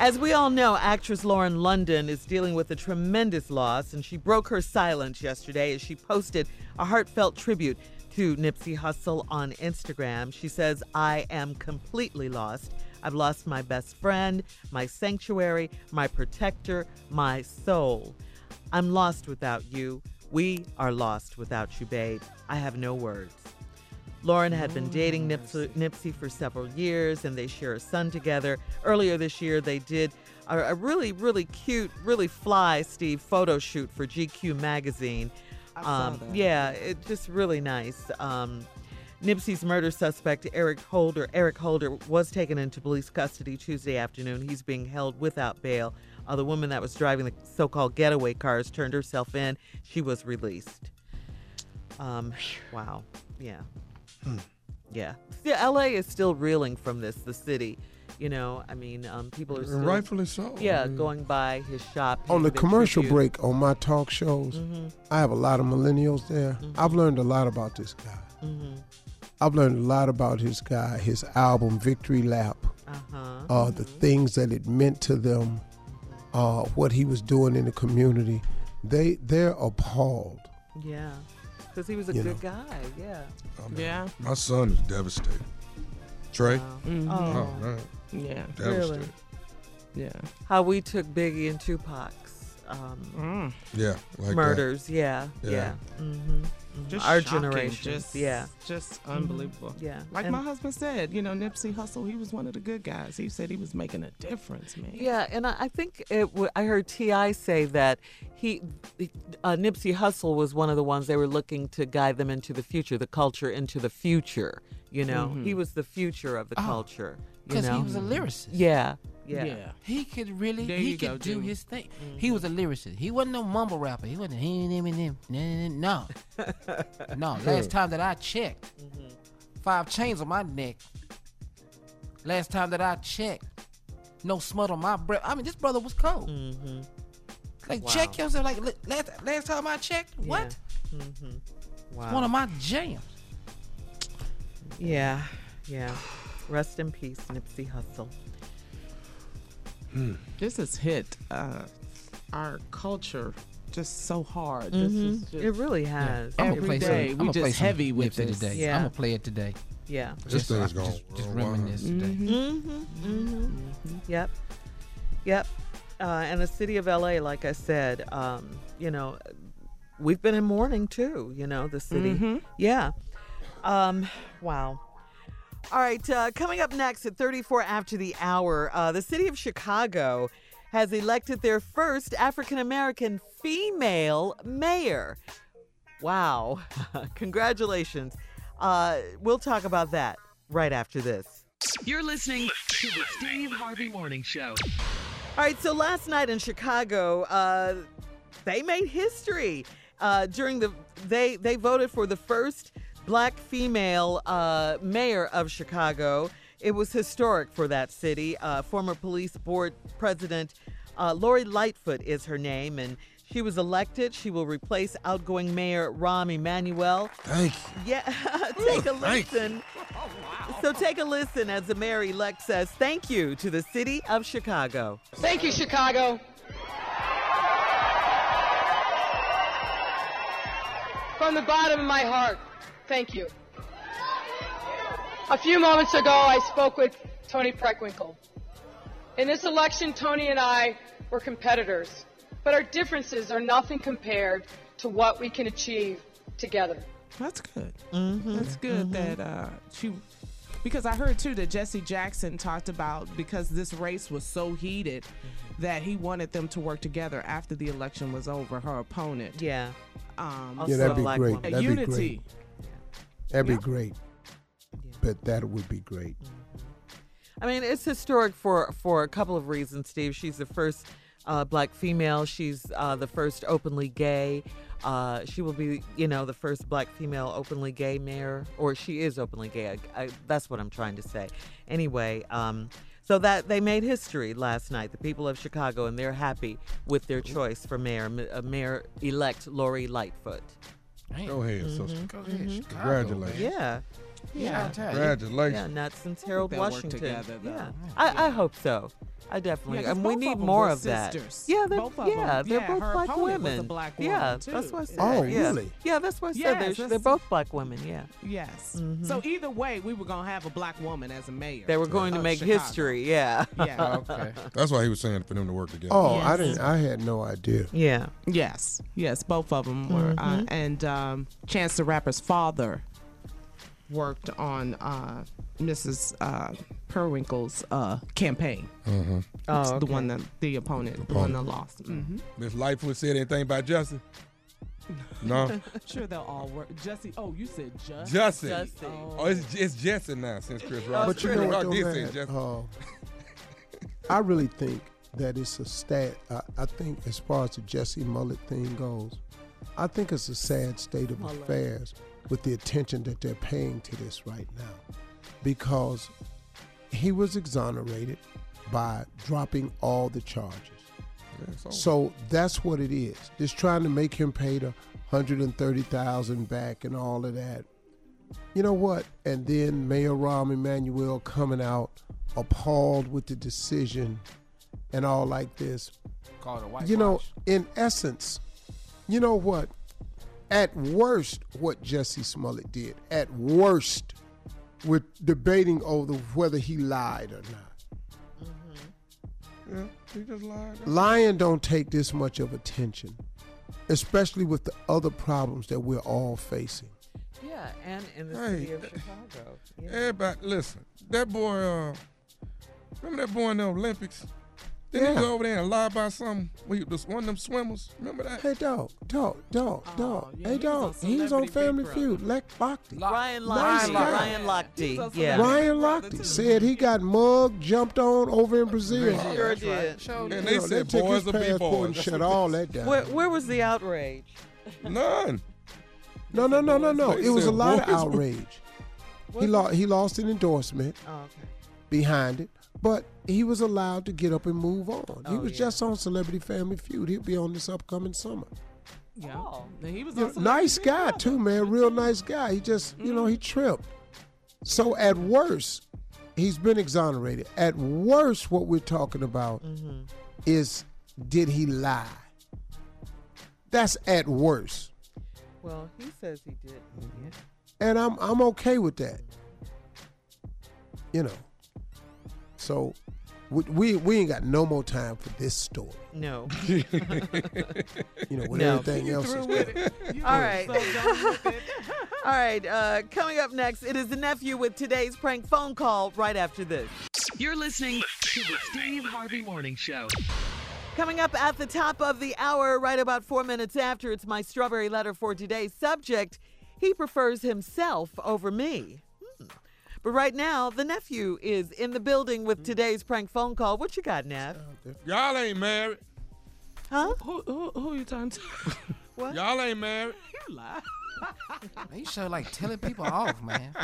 As we all know, actress Lauren London is dealing with a tremendous loss, and she broke her silence yesterday as she posted a heartfelt tribute to Nipsey Hussle on Instagram. She says, I am completely lost. I've lost my best friend, my sanctuary, my protector, my soul. I'm lost without you. We are lost without you, babe. I have no words. Lauren had been dating mm. Nipsey, Nipsey for several years and they share a son together. Earlier this year, they did a, a really, really cute, really fly, Steve, photo shoot for GQ magazine. Um, yeah, it's just really nice. Um, Nipsey's murder suspect, Eric Holder, Eric Holder, was taken into police custody Tuesday afternoon. He's being held without bail. Uh, the woman that was driving the so-called getaway cars turned herself in. She was released. Um, wow. Yeah. Yeah. Yeah, LA is still reeling from this, the city. You know, I mean, um, people are still. rightfully so. Yeah, I mean- going by his shop. on the commercial tribute. break on my talk shows, Mhm. I have a lot of millennials there. Mm-hmm. I've learned a lot about this guy. Mhm. I've learned a lot about his guy, his album Victory Lap, Uh-huh. uh, the things that it meant to them, uh, what he was doing in the community. They they're appalled. Yeah. Because he was a You good know. guy. Yeah. Yeah. My son is devastated. Trey? Mhm. Oh. man. Yeah. Devastated. Yeah. How we took Biggie and Tupac's um, Yeah, like that. murders. Yeah. Yeah. Yeah. Mm-hmm. Just Our shocking, generation. Just, yeah. Just Mhm. unbelievable. Yeah. Like And- my husband said, you know, Nipsey Hussle, he was one of the good guys. He said he was making a difference, man. Yeah, and I I think it. W- I heard T.I. say that he, uh, Nipsey Hussle was one of the ones they were looking to guide them into the future, the culture into the future. You know, Mhm. he was the future of the Oh, culture. You 'cause he was a lyricist. Yeah, yeah. He could really, There he could go, do Jimmy. his thing. He was a lyricist. He wasn't no mumble rapper. He wasn't him, him, and him. No, no. Last time that I checked, five chains on my neck. Last time that I checked, no smut on my breath. I mean, this brother was cold. Mm-hmm. Like, Wow. check yourself. Like, last, last time I checked, what? Mm-hmm. It's Wow. one of my jams. Yeah, yeah. Rest in peace, Nipsey Hussle. This has hit uh, our culture just so hard. This Mhm. is just It really has. I'm Every gonna play day, some. we I'm gonna play just heavy with Nipsey this. today. Yeah. I'm gonna play it today. Yeah. This Just- thing's I- gonna just, just worldwide. reminisce today. Mm-hmm. Mm-hmm. Yep. Yep. Uh, and the city of LA, like I said, um, you know, we've been in mourning too. You know, the city. Mhm. Yeah. Um, wow. All right, uh, coming up next at 34 after the hour, uh, the city of Chicago has elected their first African American female mayor. Wow. [LAUGHS] Congratulations. Uh, we'll talk about that right after this. You're listening to the Steve Harvey Morning Show. All right, so last night in Chicago, uh, they made history. Uh, during the they they voted for the first black female uh, mayor of Chicago. It was historic for that city. Uh, former police board president uh, Lori Lightfoot is her name, and she was elected. She will replace outgoing mayor Rahm Emanuel. Thank you. Yeah, [LAUGHS] take a thank you. listen. So take a listen as the mayor elect says thank you to the city of Chicago. Thank you, Chicago. From the bottom of my heart, thank you. A few moments ago, I spoke with Toni Preckwinkle. In this election, Toni and I were competitors, but our differences are nothing compared to what we can achieve together. That's good. Mm-hmm. That's good that uh, she, because I heard too that Jesse Jackson talked about because this race was so heated that he wanted them to work together after the election was over. Her opponent, yeah, um, Yeah, that'd be great. woman. That'd be unity. great. That'd be great. But that would be great. I mean, it's historic for for a couple of reasons, Steve. She's the first uh, black female. She's uh, the first openly gay. Uh, she will be, you know, the first black female openly gay mayor, or she is openly gay. I, I, that's what I'm trying to say. Anyway, um, so that they made history last night. The people of Chicago, and they're happy with their choice for mayor, uh, Mayor elect Lori Lightfoot. Go ahead, Mhm. sister. Go ahead, Mhm. Chicago, Congratulations. man. Yeah. Yeah. Congratulations. Yeah, not since Harold they'll Washington. together, though. yeah. I, I hope so. I definitely. Yeah, 'cause and we need of more were of that. Yeah, they're, Both of yeah, them. they're Yeah, both her black opponent was a women. black yeah, woman, that's what I said. Oh, yeah. really? Yeah, that's what I said. Yes, they're, that's- they're both black women. Yeah. Yes. Mhm. So either way, we were gonna have a black woman as a mayor. They were going to make Chicago. history. Yeah. Yeah. [LAUGHS] Okay. That's why he was saying for them to work together. Oh, I didn't. I had no idea. Yeah. Yes, yes, both of them were, uh, Mhm. and um, Chance the Rapper's father worked on uh, Mrs. Uh, Periwinkle's uh, campaign. Mm-hmm. Oh, It's the one that the opponent, the one that lost. hmm Miss Lightfoot said anything about Justin? No. [LAUGHS] sure, they'll all work. Jesse, oh, you said Justin. Justin. Justin. Oh, it's, it's Justin now since Chris Rock. But you know Rock what, did though, say man? Uh, I really think that it's a stat. I, I think as far as the Jesse Mullet thing goes, I think it's a sad state of Mullet. affairs with the attention that they're paying to this right now, because he was exonerated by dropping all the charges. Yeah. So that's what it is. Just trying to make him pay the hundred and thirty thousand back and all of that. You know what? And then Mayor Rahm Emanuel coming out appalled with the decision and all like this. Call it a white You know, in essence, you know what? At worst, what Jesse Smollett did, at worst, we're debating over whether he lied or not. Yeah, he just lied. Lying don't take this much of attention, especially with the other problems that we're all facing. Yeah, and in the Hey, city of Chicago. Yeah. Everybody, listen. That boy, uh, remember that boy in the Olympics? Didn't he go over there and lie about something? We, this one of them swimmers. Remember that? Hey, dog, dog, dog, Oh, dog. yeah, hey, he dog. on He was on Family Feud. Leck Lochte. Ryan Nice Lochte. guy. Ryan He Lochte. Yeah. Ryan Brother, Lochte said he got mugged, jumped on over in Brazil. Sure did. Show And You they know, said took boys his will be passport boys. and shut all that down. Where, where was the outrage? None. No, no, no, no, no. They It was a lot of outrage. [LAUGHS] He lost. He lost an endorsement Oh, okay. behind it, but he was allowed to get up and move on. he Oh, was yeah. just on Celebrity Family Feud. He'll be on this upcoming summer. Yeah, Oh. he was You on know, Celebrity nice guy Brother. too, man. Real nice guy. He just, you know, he tripped. So at worst, he's been exonerated. At worst, what we're talking about Mm-hmm. is did he lie? That's at worst. Well, he says he did. Yeah. and I'm I'm okay with that. You know. So We, we we ain't got no more time for this story. No. [LAUGHS] You know, with No. everything You else through is with it. All right. [LAUGHS] All right. Uh, coming up next, it is the nephew with today's prank phone call right after this. You're listening to the Steve Harvey Morning Show. Coming up at the top of the hour, right about four minutes after, it's my strawberry letter for today's subject. He prefers himself over me. But right now, the nephew is in the building with today's prank phone call. What you got, Nev? Y'all ain't married. Huh? Who, who, who you talking to? [LAUGHS] What? Y'all ain't married. [LAUGHS] You lie. Man, you show like telling people off, man.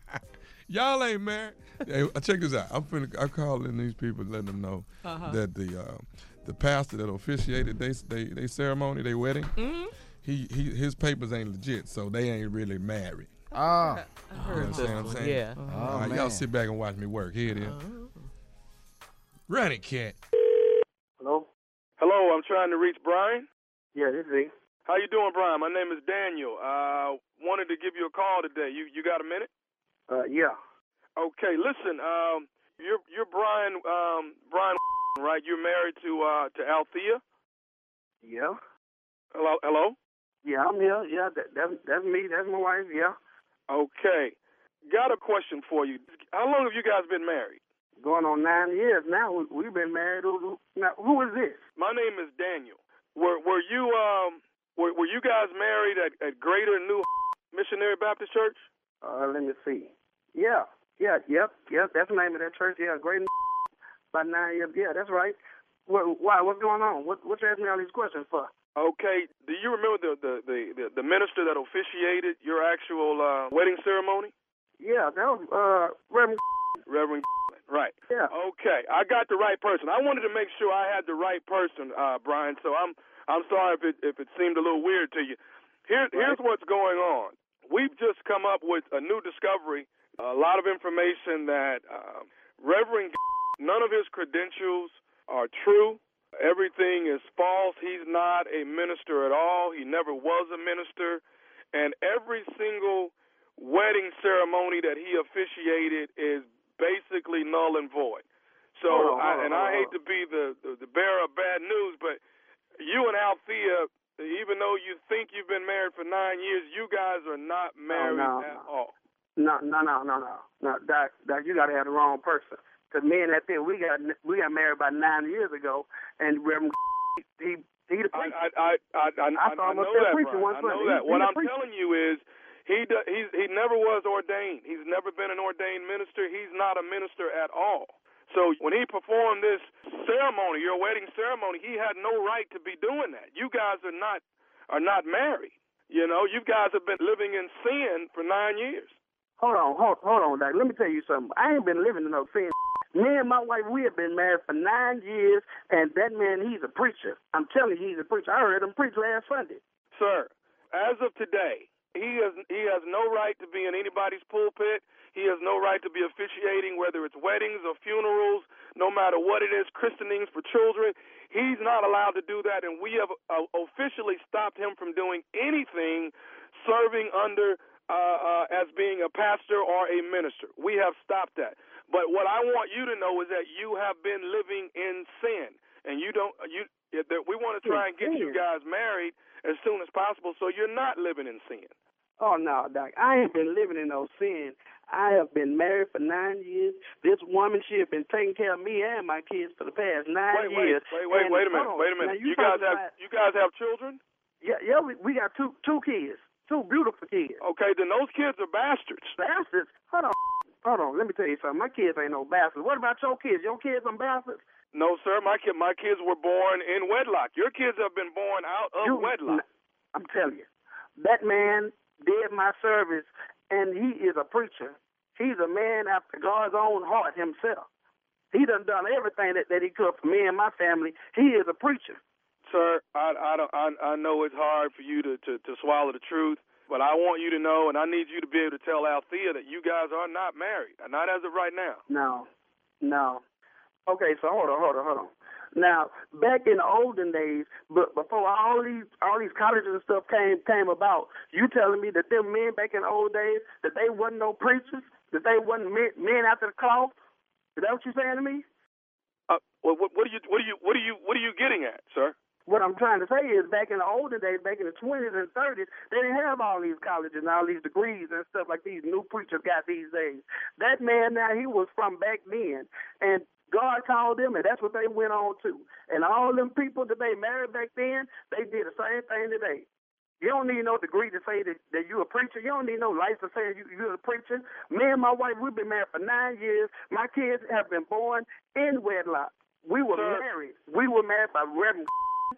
[LAUGHS] Y'all ain't married. Hey, uh, check this out. I'm finna, I'm calling these people, letting them know Uh-huh. that the uh, the pastor that officiated they they they ceremony, they wedding, Mhm. he, he his papers ain't legit, so they ain't really married. Oh. [LAUGHS] I You heard understand this what I'm one, saying? yeah. Oh, All right, y'all sit back and watch me work. Here it is. Run it, cat. Hello? Hello, I'm trying to reach Brian. Yeah, this is he. How you doing, Brian? My name is Daniel. Uh, wanted to give you a call today. You you got a minute? Uh, yeah. Okay, listen. Um, you're you're Brian um Brian, [LAUGHS] right? You're married to uh to Althea. Yeah. Hello, hello. Yeah, I'm here. Yeah, that, that's that's me. That's my wife. Yeah. Okay, got a question for you. How long have you guys been married? Going on nine years now. We, we've been married. Now, who is this? My name is Daniel. Were were you um were were you guys married at, at Greater New [LAUGHS] Missionary Baptist Church? Uh, let me see. Yeah. Yeah. Yep. Yep. That's the name of that church. Yeah. Greater [LAUGHS] About nine years. Yeah, that's right. What, why? What's going on? What, what you asking me all these questions for? Okay. Do you remember the the the, the, minister that officiated your actual uh, wedding ceremony? Yeah, that was uh, Reverend. [LAUGHS] Reverend. [LAUGHS] Right. Yeah. Okay. I got the right person. I wanted to make sure I had the right person, uh, Brian. So I'm I'm sorry if it if it seemed a little weird to you. Here here's what's going on. We've just come up with a new discovery. A lot of information that um, Reverend [LAUGHS] none of his credentials are true. Everything is false. He's not a minister at all. He never was a minister. And every single wedding ceremony that he officiated is basically null and void. So, I, and I hate to be the, the the bearer of bad news, but you and Althea, even though you think you've been married for nine years, you guys are not oh, married no, at no. all. No, no, no, no, no, no, Doc, Doc, you got to have the wrong person. Cause me and that thing, we got we got married about nine years ago, and Reverend [LAUGHS] he he the I preacher. I I I, I, I saw I him up know that, preaching Brian. one I know that. He- What he I'm preacher. telling you is, he do, he's he never was ordained. He's never been an ordained minister. He's not a minister at all. So when he performed this ceremony, your wedding ceremony, he had no right to be doing that. You guys are not are not married. You know, you guys have been living in sin for nine years. Hold on, hold, hold on, Doc. Let me tell you something. I ain't been living in no sin. Me and my wife, we have been married for nine years, and that man, he's a preacher. I'm telling you, he's a preacher. I heard him preach last Sunday. Sir, as of today, he has he has no right to be in anybody's pulpit. He has no right to be officiating, whether it's weddings or funerals, no matter what it is, christenings for children. He's not allowed to do that, and we have uh, officially stopped him from doing anything serving under uh, uh, as being a pastor or a minister. We have stopped that. But what I want you to know is that you have been living in sin, and you don't you. That we want to try and get you guys married as soon as possible, so you're not living in sin. Oh no, Doc. I ain't been living in no sin. I have been married for nine years. This woman, she has been taking care of me and my kids for the past nine Wait, wait, years. wait, wait, And wait a minute, wait a Now, minute. you You guys have about- you guys have children? Yeah, yeah. We, we got two two kids, two beautiful kids. Okay, then those kids are bastards. Bastards. Hold on, hold on. Let me tell you something. My kids ain't no bastards. What about your kids? Your kids are bastards. No, sir. My kid, my kids were born in wedlock. Your kids have been born out of You- wedlock. I'm telling you, that man did my service, and he is a preacher. He's a man after God's own heart himself. He done done everything that, that he could for me and my family. He is a preacher. Sir, I I don't I, I know it's hard for you to, to to swallow the truth, but I want you to know, and I need you to be able to tell Althea that you guys are not married, not as of right now. No, no. Okay, so hold on, hold on, hold on. Now, back in the olden days, but before all these all these colleges and stuff came came about, you telling me that them men back in the old days that they wasn't no preachers, that they wasn't men, men after the cloth? Is that what you're saying to me? Uh, what, what, what are you what are you what are you what are you getting at, sir? What I'm trying to say is, back in the olden days, back in the 20s and 30s, they didn't have all these colleges and all these degrees and stuff like these new preachers got these days. That man now, he was from back then, and God called them, and that's what they went on to. And all them people that they married back then, they did the same thing today. You don't need no degree to say that, that you're a preacher. You don't need no license saying you, you're a preacher. Me and my wife, we've been married for nine years. My kids have been born in wedlock. We were Sir. married. We were married by Reverend.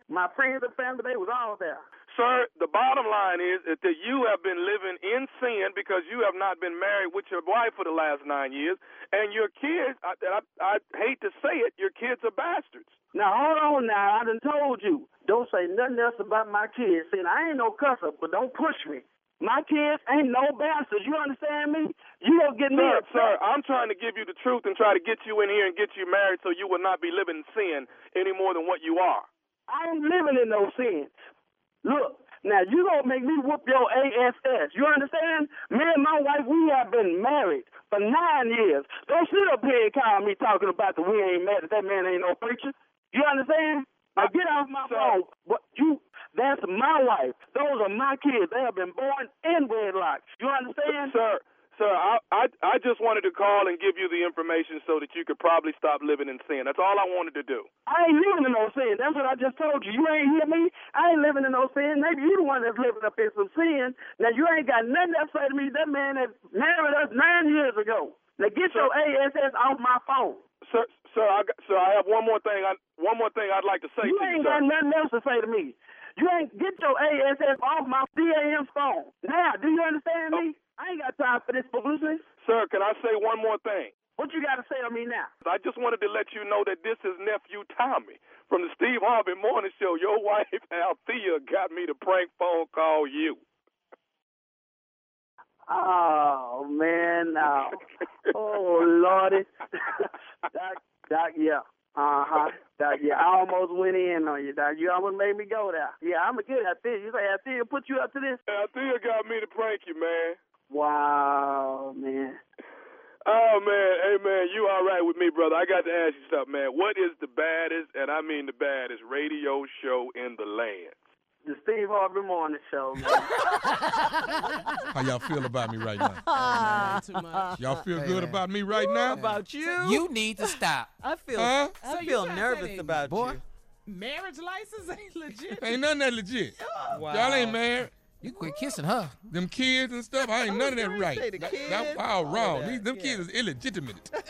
My friends and family, they was all there. Sir, the bottom line is that you have been living in sin because you have not been married with your wife for the last nine years, and your kids, I, I, I hate to say it, your kids are bastards. Now hold on now, I done told you. Don't say nothing else about my kids. See, I ain't no cusser, but don't push me. My kids ain't no bastards. You understand me? You don't get me Sir, upset. sir, I'm trying to give you the truth and try to get you in here and get you married so you will not be living in sin any more than what you are. I ain't living in no sin. Look, now you gonna make me whoop your ASS. You understand? Me and my wife, we have been married for nine years. Don't sit up here and call me talking about that we ain't married. That man ain't no preacher. You understand? Now get off my phone. What you? That's my wife. Those are my kids. They have been born in wedlock. You understand? Sir, sir, I, I I just wanted to call and give you the information so that you could probably stop living in sin. That's all I wanted to do. I ain't living in no sin. That's what I just told you. You ain't hear me? I ain't living in no sin. Maybe you the one that's living up in some sin. Now you ain't got nothing to say to me. That man that married us nine years ago. Now get your ASS off my phone. Sir, sir, I got, sir, I have one more thing. I, one more thing I'd like to say You to you, ain't sir. got nothing else to say to me. You ain't get your ASS off my DAM phone. Now, do you understand me? Oh, I ain't got time for this publicity. Sir, can I say one more thing? What you got to say to me now? I just wanted to let you know that this is nephew Tommy from the Steve Harvey Morning Show. Your [LAUGHS] wife Althea got me to prank phone call you. Oh man, no. [LAUGHS] oh lordy. [LAUGHS] Doc, Doc, yeah. Uh huh. Doc, yeah. I almost went in on you, Doc. You almost made me go there. Yeah, I'm a good Althea. You say Althea put you up to this? Althea got me to prank you, man. Wow, man. Oh man, hey man, you all right with me, brother? I got to ask you something, man. What is the baddest, and I mean the baddest, radio show in the land? The Steve Harvey Morning Show, man. [LAUGHS] How y'all feel about me right now? [LAUGHS] Too much. Y'all feel Hey, good man. about me right now? about you? You need to stop. [LAUGHS] I feel Huh? I So you feel nervous said it- about Boy. you. Marriage license ain't legit. Ain't nothing that legit. Wow. Y'all ain't married. You quit kissing her. Them kids and stuff, I ain't none of that right. say the That, kids, that all all of wrong. that, These, them yeah. kids is illegitimate. [LAUGHS]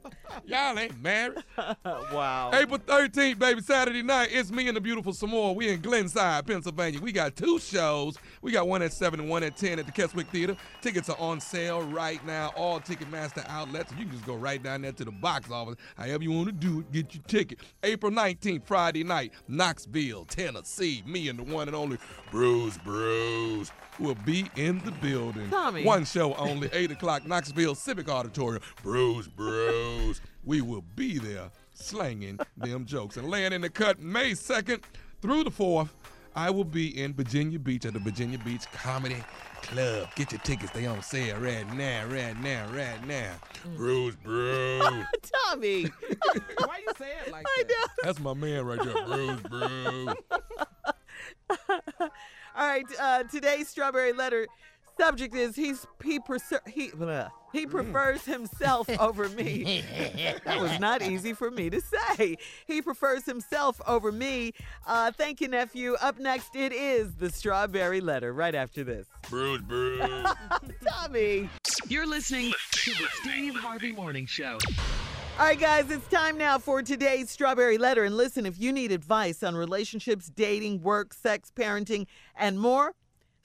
[LAUGHS] Y'all ain't married. [LAUGHS] wow. April 13th, baby, Saturday night. It's me and the beautiful Somore. We in Glenside, Pennsylvania. We got two shows. We got one at 7 and one at 10 at the Keswick Theater. Tickets are on sale right now. All Ticketmaster outlets. You can just go right down there to the box office. However you want to do it, get your ticket. April 19th, Friday night, Knoxville, Tennessee. Me and the one and only Bruce Bruce will be in the building. Tommy. One show only, 8 o'clock, Knoxville Civic Auditorium. Bruce Bruce. We will be there slanging them jokes. And laying in the cut May 2nd through the 4th, I will be in Virginia Beach at the Virginia Beach Comedy Club. Get your tickets. They on sale right now, right now, right now. Bruce Bruce. [LAUGHS] Tommy. [LAUGHS] Why you say it like I that? know. That's my man right there. Bruce Bruce. [LAUGHS] All right, uh, today's strawberry letter subject is he's he preser- he blah, he prefers himself [LAUGHS] over me. that was not easy for me to say. He prefers himself over me. Uh, thank you, nephew. Up next, it is the strawberry letter. Right after this, Bruce Bruce. [LAUGHS] Tommy. You're listening to the Steve Harvey Morning Show. All right, guys, it's time now for today's Strawberry Letter. And listen, if you need advice on relationships, dating, work, sex, parenting, and more,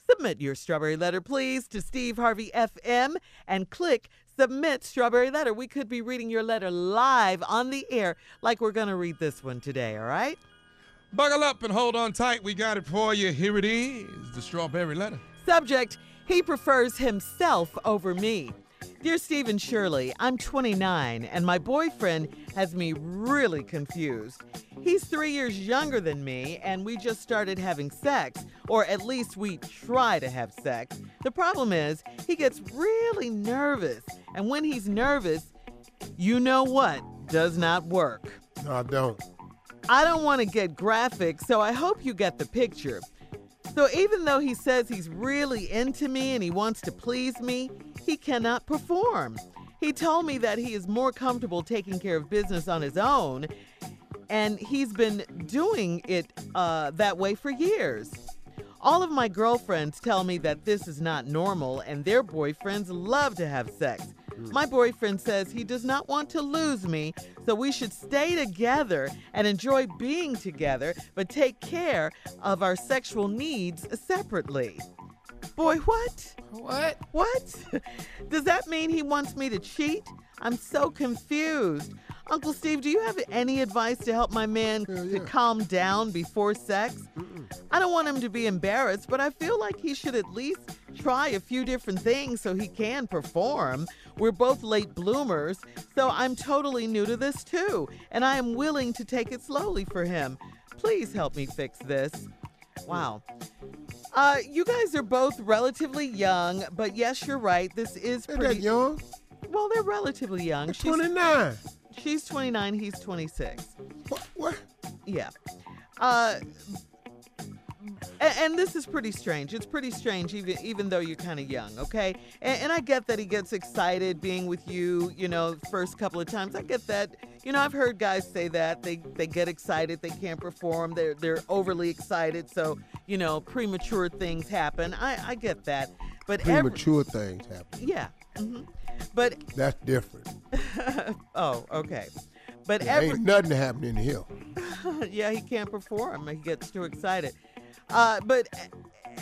submit your Strawberry Letter, please, to Steve Harvey FM and click Submit Strawberry Letter. We could be reading your letter live on the air, like we're going to read this one today, all right? Buckle up and hold on tight. We got it for you. Here it is the strawberry letter. Subject He prefers himself over me. Dear Stephen Shirley, I'm 29 and my boyfriend has me really confused. He's three years younger than me and we just started having sex, or at least we try to have sex. The problem is, he gets really nervous, and when he's nervous, You know what does not work? No, I don't. I don't want to get graphic, so I hope you get the picture. So even though he says he's really into me and he wants to please me, he cannot perform. He told me that he is more comfortable taking care of business on his own, and he's been doing it uh, that way for years. All of my girlfriends tell me that this is not normal, and their boyfriends love to have sex. My boyfriend says he does not want to lose me, so we should stay together and enjoy being together, but take care of our sexual needs separately. Boy, what? What? What? [LAUGHS] Does that mean he wants me to cheat? I'm so confused. Uncle Steve, do you have any advice to help my man to calm down before sex? I don't want him to be embarrassed, but I feel like he should at least try a few different things so he can perform. We're both late bloomers, so I'm totally new to this too, and I am willing to take it slowly for him. Please help me fix this. Wow. Uh, you guys are both relatively young, but yes, you're right. This is They're pretty that young. Well, they're relatively young. She's 29. She's 29. He's 26. What? what? Yeah. Uh, a- and, this is pretty strange. It's pretty strange, even even though you're kind of young, okay? And, and I get that he gets excited being with you, you know, first couple of times. I get that. You know, I've heard guys say that they they get excited, they can't perform, they're they're overly excited, so you know, premature things happen. I I get that, but every- Premature things happen. yeah. hmm But That's different. [LAUGHS] oh, okay. But There every ain't nothing happening here. [LAUGHS] yeah, he can't perform. He gets too excited. Uh, but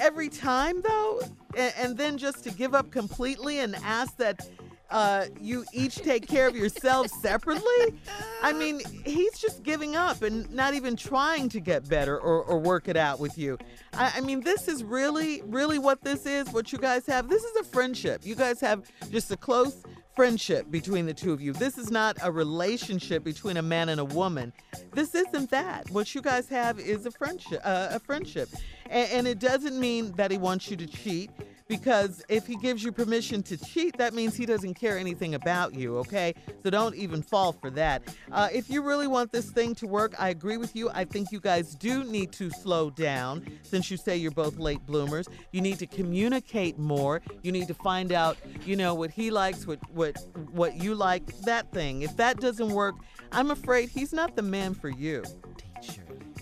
every time, though, and, and then just to give up completely and ask that uh, you each take care of yourselves separately, I [LAUGHS] mean, he's just giving up and not even trying to get better or, or work it out with you. I, I mean, this is really, really what this is, what you guys have. This is a friendship. You guys have just a close friendship between the two of you. This is not a relationship between a man and a woman. This isn't that. What you guys have is a friendship. Uh, a friendship, and, and it doesn't mean that he wants you to cheat. Because if he gives you permission to cheat, that means he doesn't care anything about you, okay? So don't even fall for that. Uh, if you really want this thing to work, I agree with you. I think you guys do need to slow down since you say you're both late bloomers. You need to communicate more. You need to find out, you know, what he likes, what what what you like, that thing. If that doesn't work, I'm afraid he's not the man for you.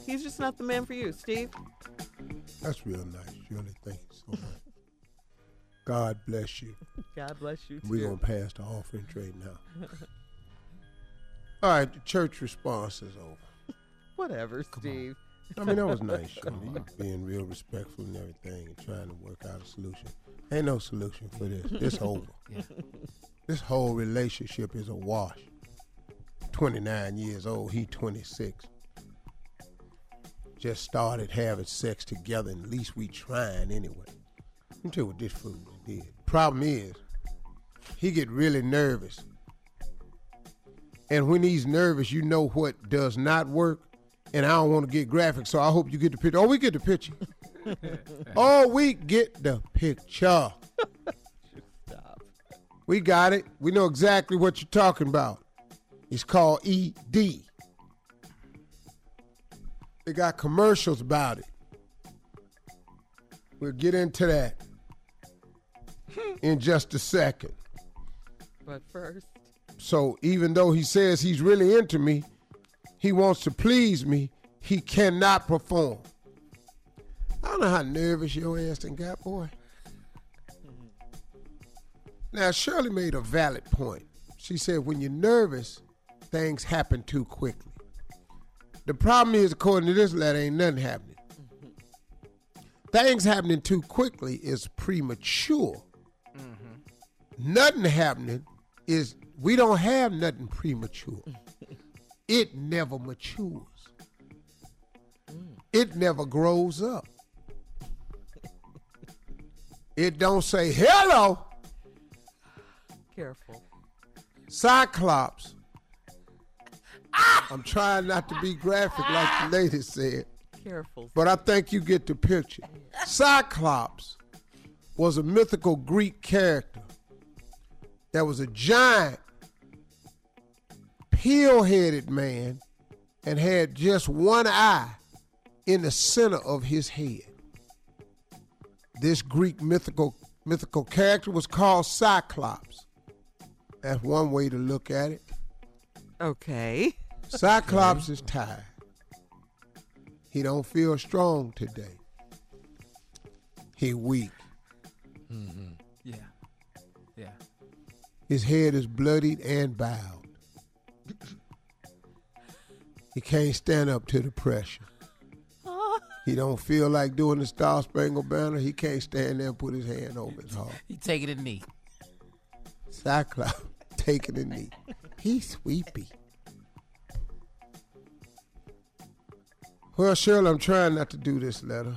He's just not the man for you, Steve. That's real nice, Shirley. Thank you so much. God bless you. [LAUGHS] God bless you too. We're going to pass the offering tray now. All right, the church response is over. [LAUGHS] Whatever, Steve. I mean, that was [LAUGHS] nice. You being real respectful and everything and trying to work out a solution. Ain't no solution for this. It's over. This whole relationship is a wash. 29 years old, he 26. Just started having sex together, and at least we trying anyway. Tell what this fool did. Problem is, he get really nervous. And when he's nervous, you know what does not work. And I don't want to get graphic, so I hope you get the picture. Oh, we get the picture. [LAUGHS] oh, we get the picture. We got it. We know exactly what you're talking about. It's called ED. They got commercials about it. We'll get into that in just a second. But first, So even though he says he's really into me, he wants to please me, he cannot perform. I don't know how nervous your ass done got, boy. Now, Shirley made a valid point. She said, when you're nervous, things happen too quickly. The problem is, according to this letter, ain't nothing happening. Mm-hmm. Things happening too quickly is premature. Nothing happening is we don't have nothing premature. [LAUGHS] it never matures. It never grows up. [LAUGHS] It don't say hello. careful. Cyclops. Ah! I'm trying not to be graphic like the ah! lady said, Careful. but I think you get the picture. [LAUGHS] Cyclops was a mythical Greek character that was a giant heel-headed man and had just one eye in the center of his head. This Greek mythical mythical character was called Cyclops. That's one way to look at it. Okay. [LAUGHS] Cyclops is tired. He don't feel strong today. He weak. Mm-hmm. His head is bloodied and bowed. he can't stand up to the pressure. [LAUGHS] He don't feel like doing the Star Spangled Banner. He can't stand there and put his hand over his heart. He taking a knee. Cyclops taking a knee. He's sweepy. Well, Shirley, I'm trying not to do this letter.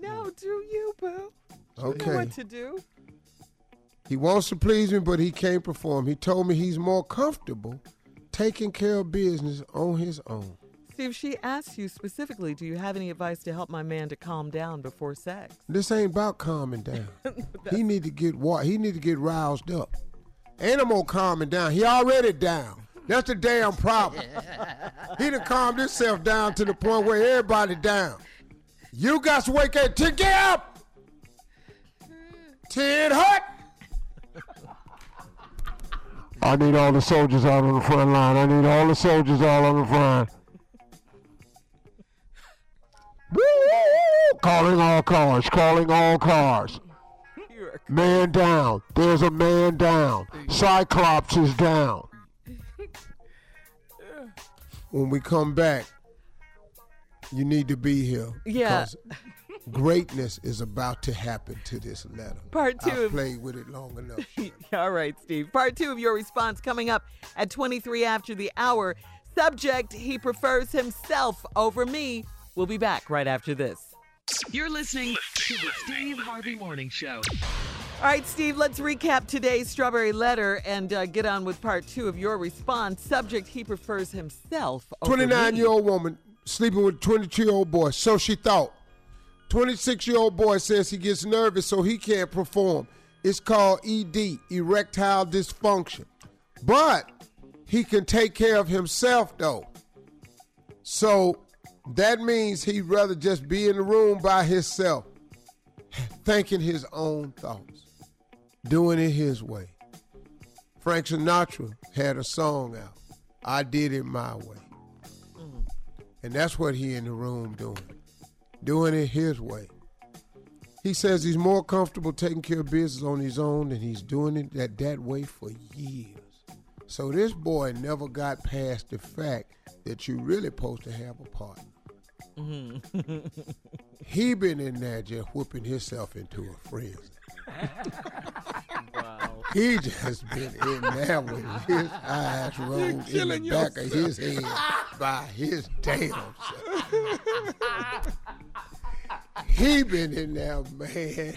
No, do you, boo? You know Okay. what to do. He wants to please me, but he can't perform. He told me he's more comfortable taking care of business on his own. Steve, she asked you specifically, do you have any advice to help my man to calm down before sex? This ain't about calming down. [LAUGHS] he need to get what? He need to get roused up. Ain't no more calming down. He already down. That's the damn problem. [LAUGHS] he done calmed himself down to the point where everybody down. You got to wake up to get up. Hmm. Ted Hut. I need all the soldiers out on the front line. I need all the soldiers out on the front. Calling all cars. Calling all cars. Man down. There's a man down. Cyclops is down. [LAUGHS] When we come back, you need to be here. Yeah. Because Greatness is about to happen to this letter. Part two I've of- played with it long enough. [LAUGHS] All right, Steve. Part two of your response coming up at 23 after the hour. Subject, he prefers himself over me. We'll be back right after this. You're listening to the Steve Harvey Morning Show. All right, Steve, let's recap today's strawberry letter and uh, get on with part two of your response. Subject, he prefers himself over Twenty-nine-year-old woman sleeping with a 22 year old boy. So she thought. 26 year old boy says he gets nervous so he can't perform. It's called ED, erectile dysfunction. But he can take care of himself though. So that means he'd rather just be in the room by himself, thinking his own thoughts, doing it his way. Frank Sinatra had a song out, I Did It My Way. Mm. And that's what he in the room doing, doing it his way. He says he's more comfortable taking care of business on his own and he's doing it that, that way for years. So this boy never got past the fact that you really supposed to have a partner. Mm-hmm. He been in there just whipping himself into a frenzy. He just been in there with his eyes rolled in the killing back of his head by his damn self. [LAUGHS] he been in there, man.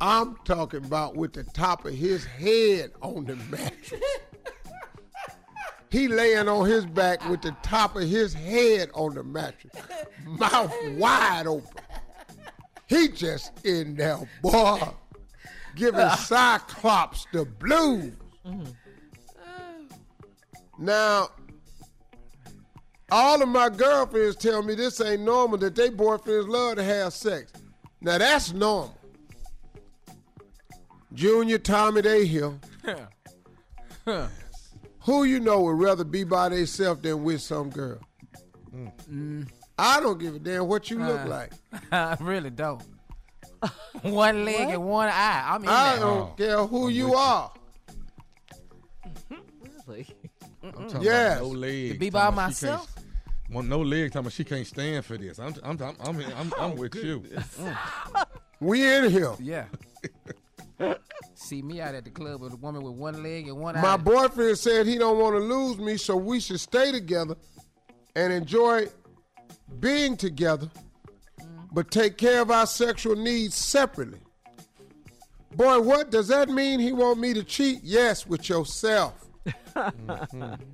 I'm talking about with the top of his head on the mattress. He laying on his back with the top of his head on the mattress, mouth wide open. He just in there, boy, giving uh. Cyclops the blues. Mm-hmm. Now, all of my girlfriends tell me this ain't normal, that they boyfriends love to have sex. Now, that's normal. Junior, Tommy, they here. [LAUGHS] Who you know would rather be by themselves than with some girl? I don't give a damn what you look Uh, like. [LAUGHS] I really don't. [LAUGHS] one leg and one eye. I'm in I there. don't care who you are. Really? I'm talking Yes. about no legs. To be talking by about she myself? Want no legs? Talking about she can't stand for this. I'm, I'm, I'm, I'm, I'm, I'm oh, with you. Mm. [LAUGHS] We in here. Yeah. See me out at the club with a woman with one leg and one My eye. boyfriend said he don't want to lose me, so we should stay together and enjoy being together, mm-hmm. but take care of our sexual needs separately. Boy, what does that mean? He want me to cheat? Yes, with yourself. [LAUGHS]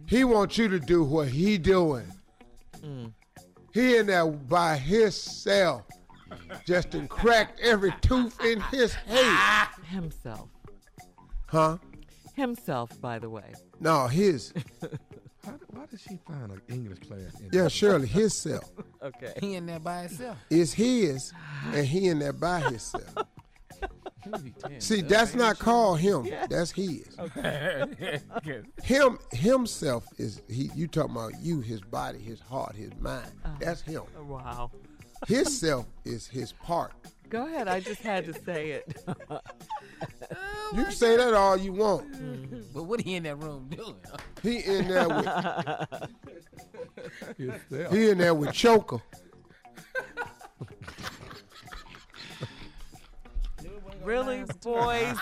He wants you to do what he doing. He in there by himself, just and cracked every tooth in his head. [LAUGHS] Himself. Huh? Himself, by the way. No, his. [LAUGHS] Why, why did she find an English class? In Yeah, Shirley, his self. [LAUGHS] Okay. He in there by himself. It's his, and he in there by himself. See, that's not called him. That's his. [LAUGHS] [LAUGHS] Him himself is he. You talking about you, his body, his heart, his mind. Uh-huh. That's him. Oh, wow. [LAUGHS] His self is his part. Go ahead. I just had to say it. You can say that all you want. Mm-hmm. But what he in that room doing? He in there with Himself. he in there with choker. [LAUGHS] really, boys?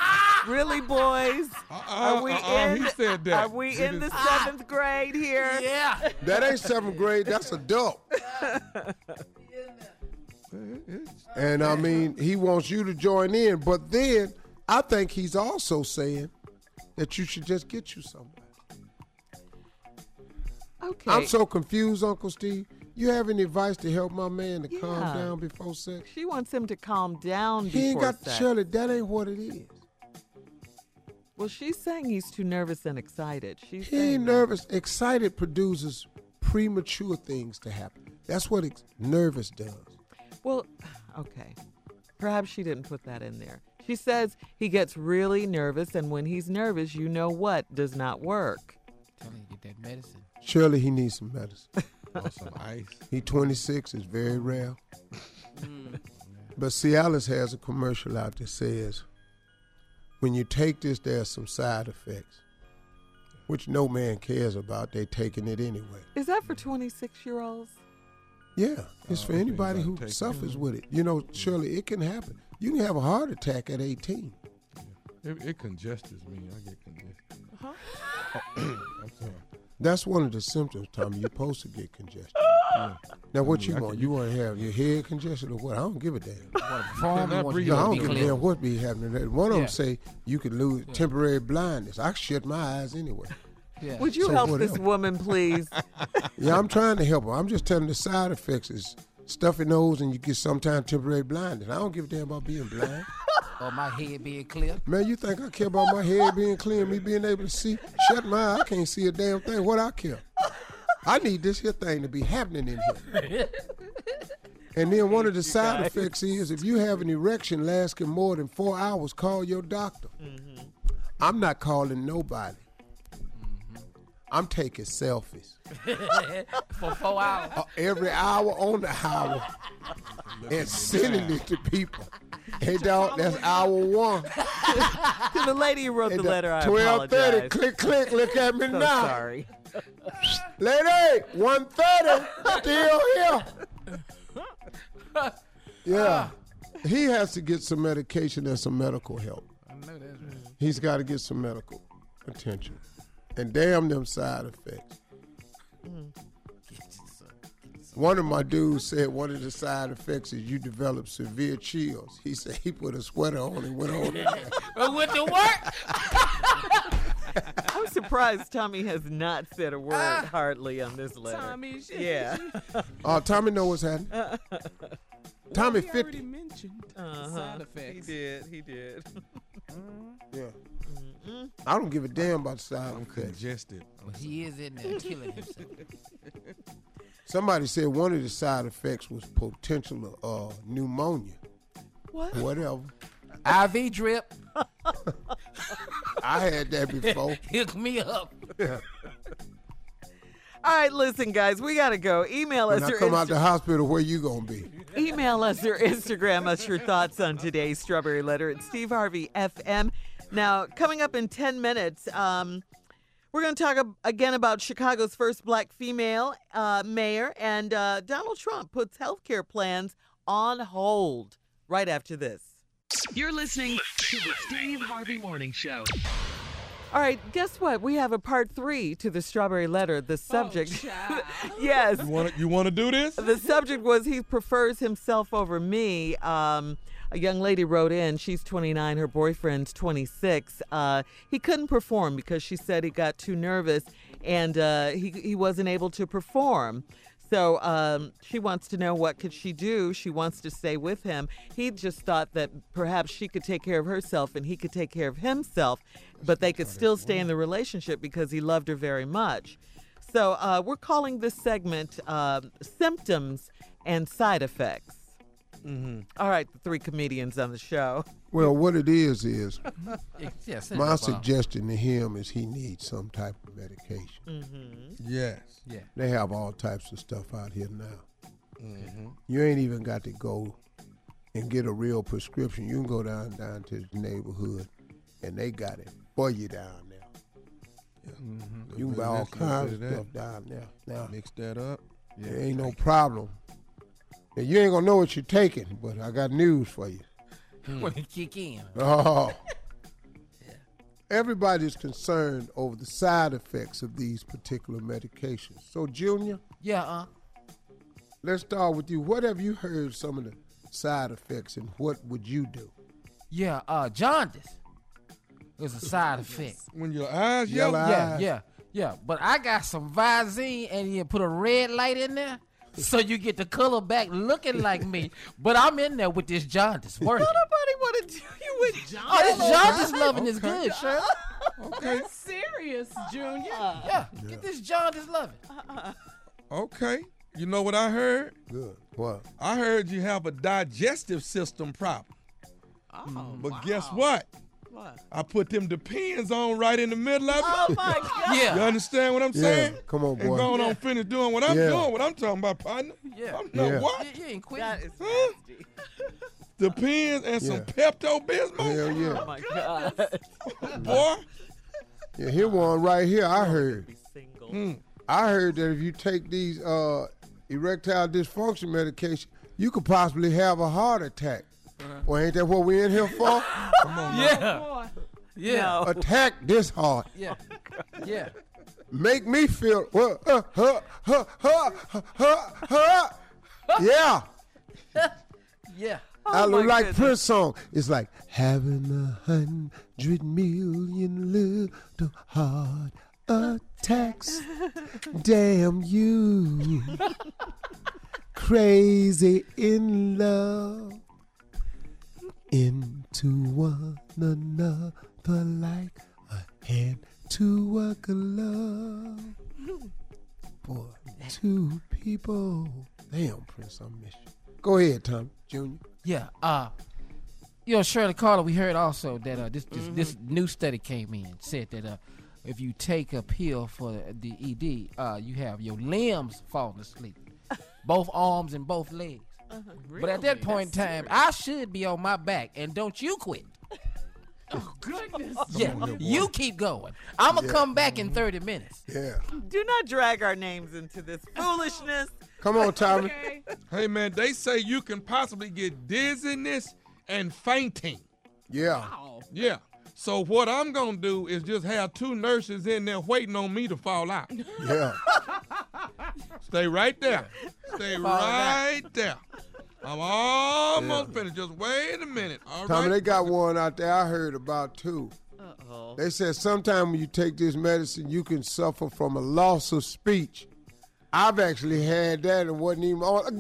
really, boys? Are we uh-uh, in? he said that. Are we He in the just- seventh grade here? [LAUGHS] Yeah. That ain't seventh grade. That's adult. [LAUGHS] And I mean, he wants you to join in, but then I think he's also saying that you should just get you somebody. Okay. I'm so confused, Uncle Steve. You have any advice to help my man to calm down before sex? She wants him to calm down He ain't got sex. Shirley. That ain't what it is. Well, she's saying he's too nervous and excited. She's He saying ain't that. nervous. Excited produces premature things to happen. That's what ex- nervous does. Well, [SIGHS] okay. Perhaps she didn't put that in there. She says he gets really nervous, and when he's nervous, you know what does not work. Tell him to get that medicine. Surely he needs some medicine. [LAUGHS] Or some ice. He 26 is very rare. Mm. But Cialis has a commercial out that says, when you take this, there's some side effects, which no man cares about. They're taking it anyway. Is that for 26 year olds? Yeah, it's Oh, for anybody who take it. suffers with it. You know, surely it can happen. You can have a heart attack at 18. It, it congests me. I get congested. Huh? [COUGHS] I'm sorry. That's one of the symptoms, Tommy. You're supposed to get congested. Now, what you I want? can- You want to have your head congested or what? I don't give a damn. Perform, I you want you I don't give a damn what be happening. One of Yeah. them say you could lose temporary blindness. I shut my eyes anyway. Yeah. Would you So help this whatever. woman, please? [LAUGHS] Yeah, I'm trying to help her. I'm just telling the side effects is stuffy nose and you get sometimes temporary blindness. I don't give a damn about being blind. [LAUGHS] Or my head being clear. Man, you think I care about my head being clear me being able to see? Shut my eye. I can't see a damn thing. What I care? I need this here thing to be happening in here. [LAUGHS] And then one of the side effects is if you have an erection lasting more than four hours, call your doctor. Mm-hmm. I'm not calling nobody. I'm taking selfies [LAUGHS] For four hours. uh, every hour on the hour and sending it to people. Hey, dog, that's hour one. to [LAUGHS] the lady who wrote the And letter, I Twelve thirty. Click, click. Look at me [LAUGHS] so now. sorry. Lady, one thirty. Still here. Yeah. He has to get some medication and some medical help. I know that's right. He's got to get some medical attention. And damn them side effects. One of my dudes said one of the side effects is you develop severe chills. He said he put a sweater on and went on in [LAUGHS] there. But with the work, [LAUGHS] I'm surprised Tommy has not said a word hardly on this letter. Tommy, shit. Yeah. Oh, [LAUGHS] Tommy know what's happening. Tommy he already 50. mentioned Uh-huh. side effects. He did. He did. Yeah. I don't give a damn about the side I'm effects. congested. but he is in there killing himself. [LAUGHS] Somebody said one of the side effects was potential uh, pneumonia. What? Whatever. IV drip. I had that before. [LAUGHS] Hook me up. [LAUGHS] All right, listen, guys, we gotta go. Email us When I your come out Insta- the hospital, where you gonna be? email us or Instagram us your thoughts on today's Strawberry Letter at Steve Harvey FM. Now, coming up in 10 minutes, um, we're going to talk ab- again about Chicago's first black female uh, mayor, and uh, Donald Trump puts healthcare plans on hold right after this. You're listening to the Steve Harvey Morning Show. All right, guess what? We have a part three to the Strawberry Letter. The subject. child. [LAUGHS] yes. You want to you want to do this? The subject was he prefers himself over me. Um, a young lady wrote in. She's 29. Her boyfriend's 26. Uh, he couldn't perform because she said he got too nervous and uh, he he wasn't able to perform. So um, she wants to know what could she do. She wants to stay with him. He just thought that perhaps she could take care of herself and he could take care of himself, but they could still stay in the relationship because he loved her very much. So uh, we're calling this segment um symptoms and side effects. Mm-hmm. All right, the three comedians on the show. Well, what it is is Yeah, send it my suggestion to him is he needs some type of medication. Mm-hmm. Yes. Yeah. They have all types of stuff out here now. Mm-hmm. You ain't even got to go and get a real prescription. You can go down down to the neighborhood, and they got it for you down there. Mm-hmm. You can buy all kinds of stuff down there. Now, Mix that up. there ain't no problem. Now, you ain't gonna know what you're taking, but I got news for you. When it kick in. Oh. [LAUGHS] Yeah. Everybody's concerned over the side effects of these particular medications. So, Junior, Yeah, uh. let's start with you. What have you heard some of the side effects, and what would you do? Yeah, uh, jaundice is a side effect. [LAUGHS] When your eyes Yellow yellow. Yeah, eyes. yeah, yeah. But I got some Visine and you put a red light in there. So you get the color back looking like me, but I'm in there with this jaundice working. Nobody want to do you with John. [LAUGHS] Oh, this jaundice loving is good, [LAUGHS] sure. Okay. That's serious, Junior. Yeah, get this jaundice loving. [LAUGHS] Okay. You know what I heard? Good. What? I heard you have a digestive system problem. Oh, But guess what? What? I put them depends on right in the middle of it. Oh my [LAUGHS] God. Yeah. You understand what I'm Yeah. saying? Come on, boy. And boy. going on finish doing what I'm Yeah. doing, what I'm talking about, partner. yeah. I'm no Yeah. what? You, you ain't quit. That is Huh? Depends and some Pepto Bismol. Hell Oh yeah. my God. Boy. Yeah, here one right here. I heard. Be. Mm. I heard that if you take these uh, erectile dysfunction medication, you could possibly have a heart attack. Well, ain't that what we in here for? [LAUGHS] Come on. now. Yeah, Boy. yeah, No. Attack this heart. yeah, yeah. Make me feel. Uh, uh, huh, huh, huh, huh, huh, huh. [LAUGHS] Yeah. Yeah. I Oh, look like goodness. Prince song. It's like having a hundred million little heart attacks. [LAUGHS] Damn you. Crazy in love. Into one another like a hand to a glove. Boy, two people. Damn, Prince, I miss you. Go ahead, Tom Junior. Yeah. Uh you know, Shirley Carter, we heard also that uh this this, this new study came in said that uh if you take a pill for the ED, uh you have your limbs falling asleep. [LAUGHS] both arms and both legs. Uh-huh. But at that point in time, I should be on my back and don't you quit. [LAUGHS] Oh goodness. Yeah, you keep going. I'm gonna come back in 30 minutes. Yeah. Do not drag our names into this [LAUGHS] foolishness. Come on, Tommy. [LAUGHS] Okay. Hey man, they say you can possibly get dizziness and fainting. Yeah. Yeah. So what I'm gonna do is just have two nurses in there waiting on me to fall out. Yeah. Stay right there. Stay Fall out. right there. I'm almost finished. Just wait a minute. All right. Tommy, they got one out there I heard about too. Uh-oh. They said sometime when you take this medicine, you can suffer from a loss of speech. I've actually had that and wasn't even on.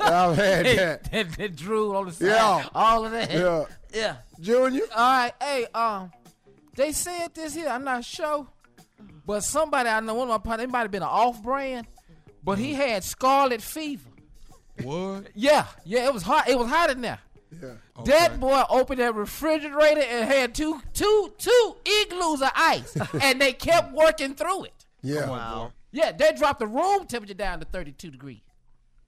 I've had that. that, that drool on the side. Yeah. All of that. Yeah. Yeah. Junior? All right. Hey, um, they said this here. I'm not sure, but somebody I know, one of my partners, it might have been an off brand, but he had scarlet fever. What? Yeah, yeah, it was hot. It was hot in there. Yeah. That boy opened that refrigerator and had two, two, two igloos of ice, [LAUGHS] and they kept working through it. Yeah. Wow. Yeah, they dropped the room temperature down to 32 degrees.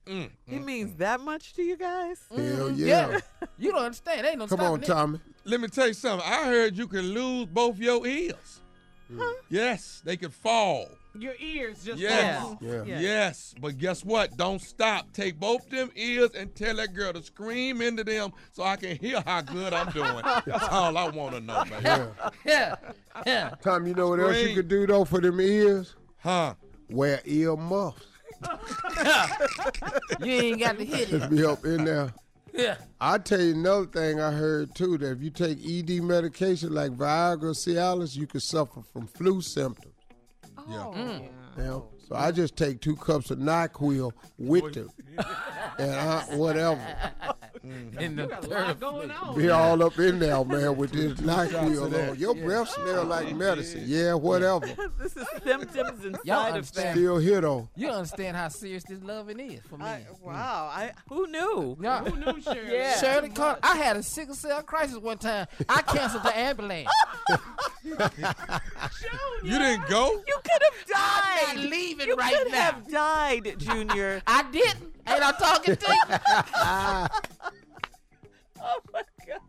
Mm, It mm, means mm. that much to you guys? Hell mm, yeah. Yeah, [LAUGHS] you don't understand. Ain't no Come stopping on, it. Tommy. Let me tell you something. I heard you can lose both your ears. Hmm. Huh? Yes, they could fall. Your ears just Yes. fall. Yeah. Yeah. Yes, but guess what? Don't stop. Take both them ears and tell that girl to scream into them so I can hear how good I'm doing. [LAUGHS] That's all I want to know, man. Yeah. [LAUGHS] Yeah, yeah. Tom, you know what else you Scream. could do though for them ears? Huh? Wear ear muffs. [LAUGHS] You ain't got to hit it. Just be up in there. Yeah. I tell you another thing I heard too that if you take ED medication like Viagra, Cialis, you could suffer from flu symptoms. Yeah. Oh, yeah. Mm. Now, So I just take two cups of NyQuil with them. and I, whatever. [LAUGHS] Mm-hmm. In the You got a third lot going flip. on. Be all up in there, man, with this Shots of NyQuil on. Your breath smell oh, like medicine. Yeah, whatever. [LAUGHS] this is symptoms and Y'all side understand? effects. Still here though. You understand how serious this loving is for me. I, wow, I who knew? Yeah. Who knew Shirley? [LAUGHS] Yeah. Shirley Carter, I had a sickle cell crisis one time. I canceled the ambulance. [LAUGHS] You didn't go? You could have died. I'm not leaving you right could now. have died, Junior. I didn't. Ain't I talking to you? [LAUGHS] oh my God.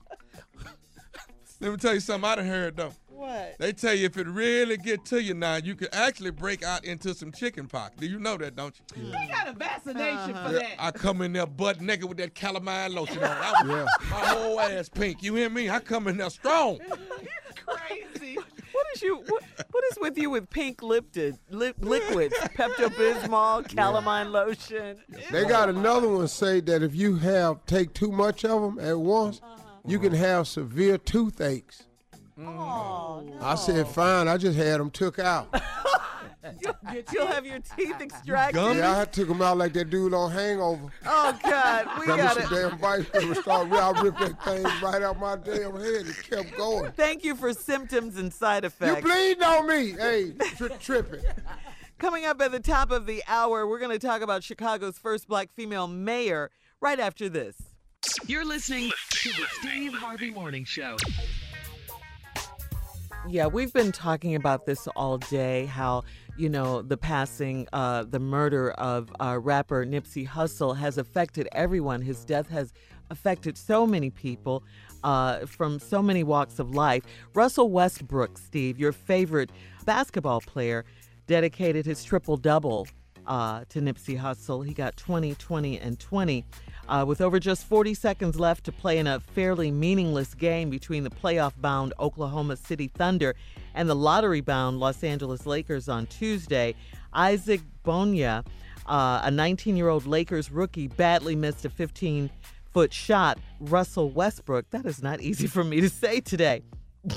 Let me tell you something I done heard though. What? They tell you if it really get to you now, you could actually break out into some chicken pox. Do you know that, don't you? He got a vaccination Uh-huh. for Yeah, that. I come in there butt naked with that calamine lotion on. I was, My whole ass pink. You hear me? I come in there strong. [LAUGHS] Crazy. What is you? What, what is with you with pink lipted lip, liquids? [LAUGHS] Pepto Bismol, calamine lotion. They got another one say that if you have take too much of them at once, uh-huh. you can have severe toothaches. Mm. Oh, no. I said, fine. I just had them took out. [LAUGHS] [LAUGHS] You'll have your teeth extracted. Yeah, I took them out like that dude on Hangover. Oh God, we Got me got some it. damn bites. and start, I ripped that thing right out my damn head. It kept going. Thank you for symptoms and side effects. You effects. bleeding on me. Hey, tri- tripping. Coming up at the top of the hour, we're going to talk about Chicago's first black female mayor right after this. You're listening to the Steve Harvey Morning Show. Yeah, we've been talking about this all day. How you know the passing, uh, the murder of uh, rapper Nipsey Hussle has affected everyone. His death has affected so many people uh, from so many walks of life. Russell Westbrook, Steve, your favorite basketball player, dedicated his triple double uh, to Nipsey Hussle. He got 20, 20, and 20. Uh, with over just 40 seconds left to play in a fairly meaningless game between the playoff bound Oklahoma City Thunder and the lottery bound Los Angeles Lakers on Tuesday, Isaac Bonga, uh, a 19 year old Lakers rookie, badly missed a 15 foot shot. Russell Westbrook, that is not easy for me to say today. [LAUGHS]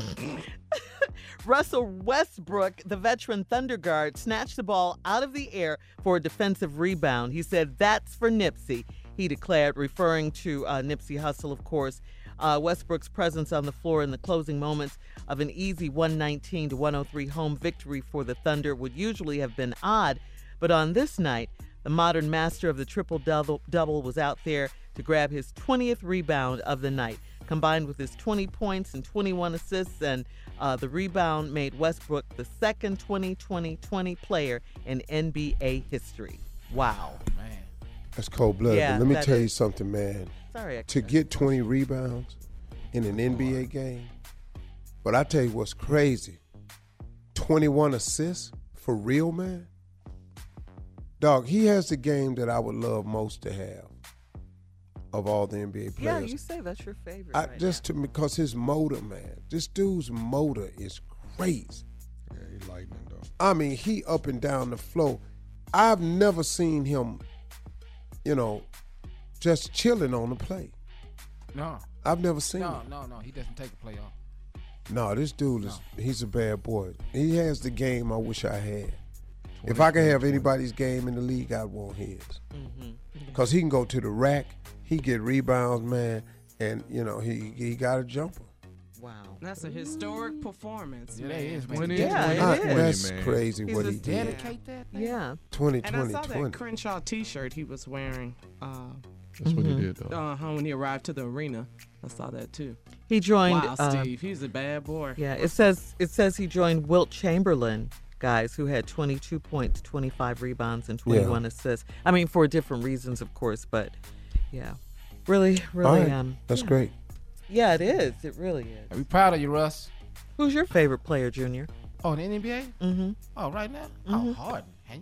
Russell Westbrook, the veteran Thunder guard, snatched the ball out of the air for a defensive rebound. He said, That's for Nipsey, he declared, referring to uh, Nipsey Hussle, of course. Uh, Westbrook's presence on the floor in the closing moments of an easy 119 to 103 home victory for the Thunder would usually have been odd, but on this night, the modern master of the triple double was out there to grab his 20th rebound of the night. Combined with his 20 points and 21 assists, and uh, the rebound made Westbrook the second 2020-20 player in NBA history. Wow. Man. That's cold blooded. Yeah, but let me that tell you something, man. Sorry, To get 20 rebounds in an NBA game, but I tell you what's crazy 21 assists for real, man. Dog, he has the game that I would love most to have of all the NBA players. Yeah, you say that's your favorite. I, right just to because his motor, man. This dude's motor is crazy. Yeah, he lightning though. I mean, he up and down the flow. I've never seen him, you know, just chilling on the play. No. I've never seen No, it. no, no. He doesn't take a playoff. No, this dude is he's a bad boy. He has the game I wish I had. If I could have anybody's game in the league, I'd want his. Mm-hmm. Cause he can go to the rack, he get rebounds, man, and you know he he got a jumper. Wow. That's a historic performance. Yeah, man. that is, man. Twenty, Yeah, it Ah, that's crazy He's what he did. Dedicate that thing? Yeah. 20, And I saw 20. that Crenshaw T-shirt he was wearing uh, That's what he did though. uh, when he arrived to the arena. I saw that too. He joined. wow, uh, Steve, he's a bad boy. Yeah, it says it says he joined Wilt Chamberlain, guys, who had 22 points, 25 rebounds, and 21 assists. I mean, for different reasons, of course, but yeah, really, really, right, um, that's yeah. great. Yeah, it is. It really is. Are we proud of you, Russ. Who's your favorite player, Junior? Oh, the NBA? Mm-hmm. Oh, right now? Mhm. Oh, Harden. You-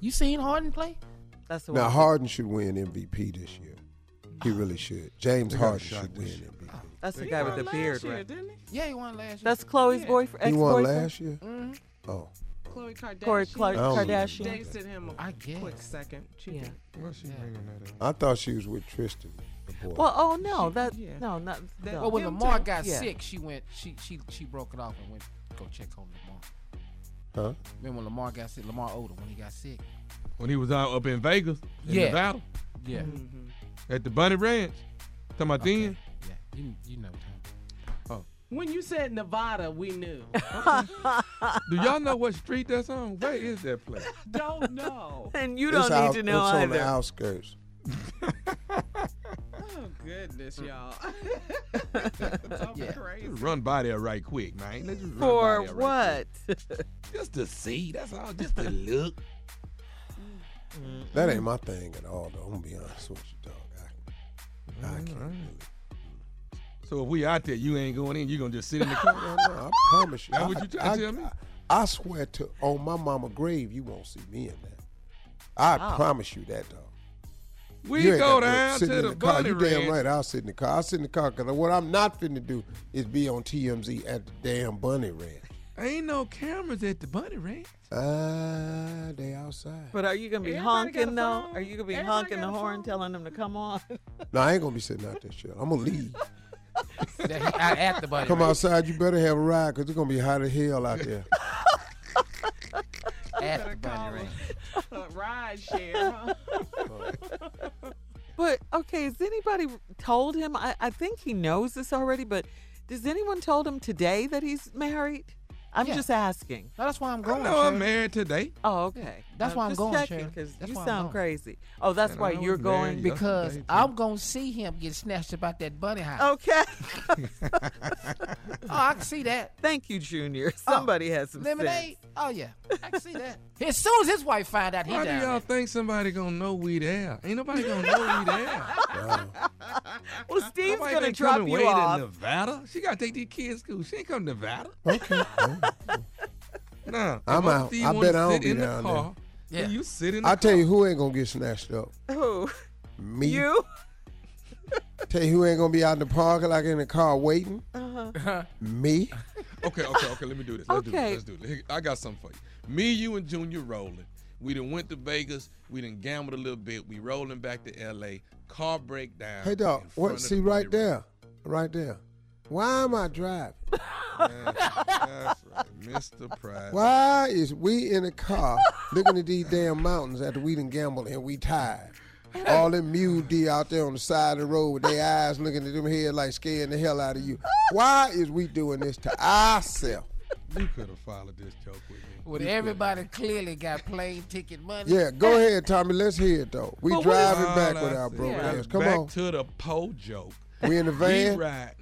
You seen Harden play? That's the Now. Harden should win MVP this year. He really should. James They got a Harden should win this year. MVP. That's the guy with the last beard, year, right? didn't he? Yeah, he won last year. That's Khloe's Yeah. boyfriend. He won last year. Mm-hmm. Oh, Khloe Kardashian. Corey Clark- I Kardashian. Dated him a I guess. quick second. She Yeah. did. What's she bringing that up? I thought she was with Tristan, the. Well, oh no, that yeah. no, not That- no. Well, when Lamar too. got Yeah. sick, she went. She she she broke it off and went go check on Lamar. Huh? Remember when Lamar got sick? Lamar Odom when he got sick. When he was out up in Vegas, in Yeah. Nevada, Yeah. Mm-hmm. at the Bunny Ranch. Talking about then? Yeah. You you know. Tom. Oh. When you said Nevada, we knew. [LAUGHS] Do y'all know what street that's on? Where is that place? Don't know. [LAUGHS] And you don't need out- to know it's on either. the outskirts. [LAUGHS] Oh goodness, mm. y'all. [LAUGHS] Yeah. crazy. Run by there right quick, man. Let's just run For by there right what? quick. Just to see. That's all. Just to [LAUGHS] look. That ain't my thing at all, though. I'm gonna be honest with you, dog. I, I can't really. So if we out there, you ain't going in. You gonna just sit in the car? No, [LAUGHS] no, I promise you. That I, what you trying I, to tell me? I, I swear to on my mama grave, you won't see me in that. I Wow. promise you that, dog. We You ain't go got no down sitting to in the the car. bunny You damn right. I'll sit in the car. I'll sit in the car because what I'm not finna do is be on TMZ at the damn bunny ranch. Ain't no cameras at the bunny ranch. Uh, they outside. But are you gonna be Everybody honking though? phone. Are you gonna be Everybody honking the horn, phone. telling them to come on? [LAUGHS] No, I ain't gonna be sitting out there shit. I'm gonna leave. [LAUGHS] That he out at the bunny. Come ranch. outside, you better have a ride because it's gonna be hot as hell out there. [LAUGHS] At the bunny ranch. Ride share. Huh? [LAUGHS] But okay, has anybody told him? I, I think he knows this already, but does anyone told him today that he's married? I'm Yeah. just asking. No, that's why I'm I going. know I'm Sharon. married today. Oh, okay. That's I'm why I'm just going, checking Sharon. because you sound crazy. Oh, that's And why I you're married going. yesterday. Because too. I'm gonna see him get snatched up out that bunny house. Okay. [LAUGHS] Oh, I can see that. Thank you, Junior. Oh, somebody has some Lemonade. Oh yeah, I can see that. As soon as his wife find out he Why do y'all there. think somebody gonna know we there? Ain't nobody gonna know we there. [LAUGHS] sense. Well, Steve's Nobody gonna ain't drop you way to off. Nevada. She gotta take these kids to school. She ain't come to Nevada. Okay. [LAUGHS] No, I'm out. Steve I bet I don't sit be in the down car, there. Then you sit in I car. tell you who ain't gonna get snatched up. Who? Me. You? [LAUGHS] Tell you who ain't gonna be out in the park like in the car waiting. Uh-huh. [LAUGHS] Me. [LAUGHS] Okay, okay, okay. Let me do this. Let's Okay. do this. Let's do this. I got something for you. Me, you, and Junior rolling. We done went to Vegas. We done gambled a little bit. We rolling back to L.A. Car breakdown. Hey dog, in front what? See right there, right there. Why am I driving? ranch. [LAUGHS] That's right, Mr. Pride. Why is we in a car looking at these damn mountains after we done gambled and we tired? All them mule deer out there on the side of the road with their eyes looking at them head like scaring the hell out of you. Why is we doing this to ourselves? You could have followed this joke with me. When You everybody clearly got plane ticket money. Yeah, go ahead, Tommy. Let's hear it though. We But driving All back I with our said broke Yeah. ass. Come back on. to the po joke. We in the van. We van. ride.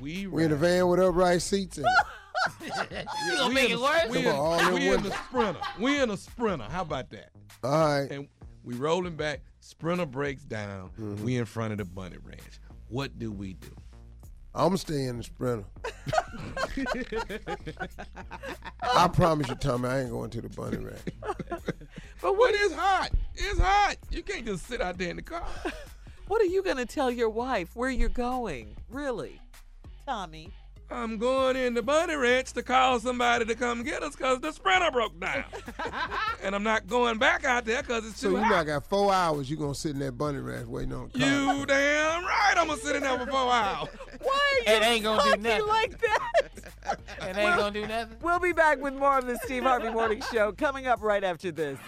We We in the van with upright seats. And [LAUGHS] You gonna We make in it worse? We, Come on, all in, we in the sprinter. We in a sprinter. How about that? all right. And we rolling back. Sprinter breaks down. Mm-hmm. We in front of the bunny ranch. What do we do? I'm staying in the sprinter. [LAUGHS] I promise you, Tommy, I ain't going to the bunny ranch. [LAUGHS] But what is hot? It's hot. You can't just sit out there in the car. What are you gonna tell your wife where you're going? Really, Tommy? I'm going in the bunny ranch to call somebody to come get us because the sprinter broke down. [LAUGHS] and I'm not going back out there because it's So too you hot. not got four hours. You gonna sit in that bunny ranch waiting on the car. You [LAUGHS] damn right I'm going to sit in there for four hours. Why are you It ain't gonna do talking nothing. like that? [LAUGHS] It ain't gonna do nothing. We'll be back with more of the Steve Harvey Morning Show coming up right after this.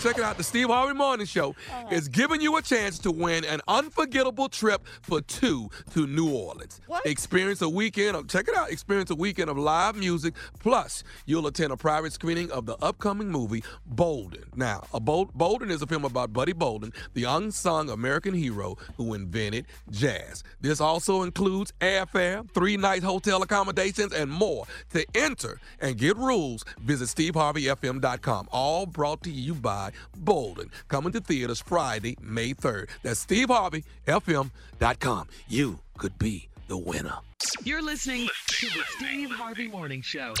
Check it out. The Steve Harvey Morning Show is giving you a chance to win an unforgettable trip for two to New Orleans. What? Experience a weekend of, check it out, experience a weekend of live music. Plus, you'll attend a private screening of the upcoming movie Bolden. Now, a Bol- Bolden is a film about Buddy Bolden, the unsung American hero who invented jazz. This also includes airfare, three night hotel accommodations, and more. To enter and get rules, visit SteveHarveyFM.com. All brought to you by Bolden. Coming to theaters Friday, May 3rd. That's SteveHarveyFM.com. You could be the winner. You're listening to the Steve Harvey Morning Show.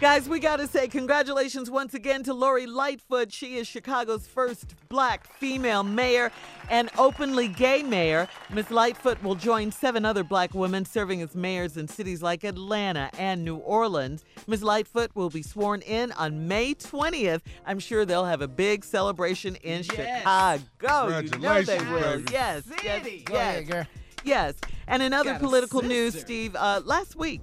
Guys, we got to say congratulations once again to Lori Lightfoot. She is Chicago's first black female mayor and openly gay mayor. Ms. Lightfoot will join seven other black women serving as mayors in cities like Atlanta and New Orleans. Ms. Lightfoot will be sworn in on May 20th. I'm sure they'll have a big celebration in Yes. Chicago. You know they Congratulations, will. baby. Yes, yes, Go yes. ahead, girl. Yes. And in other Got a political news. Steve, uh, last week,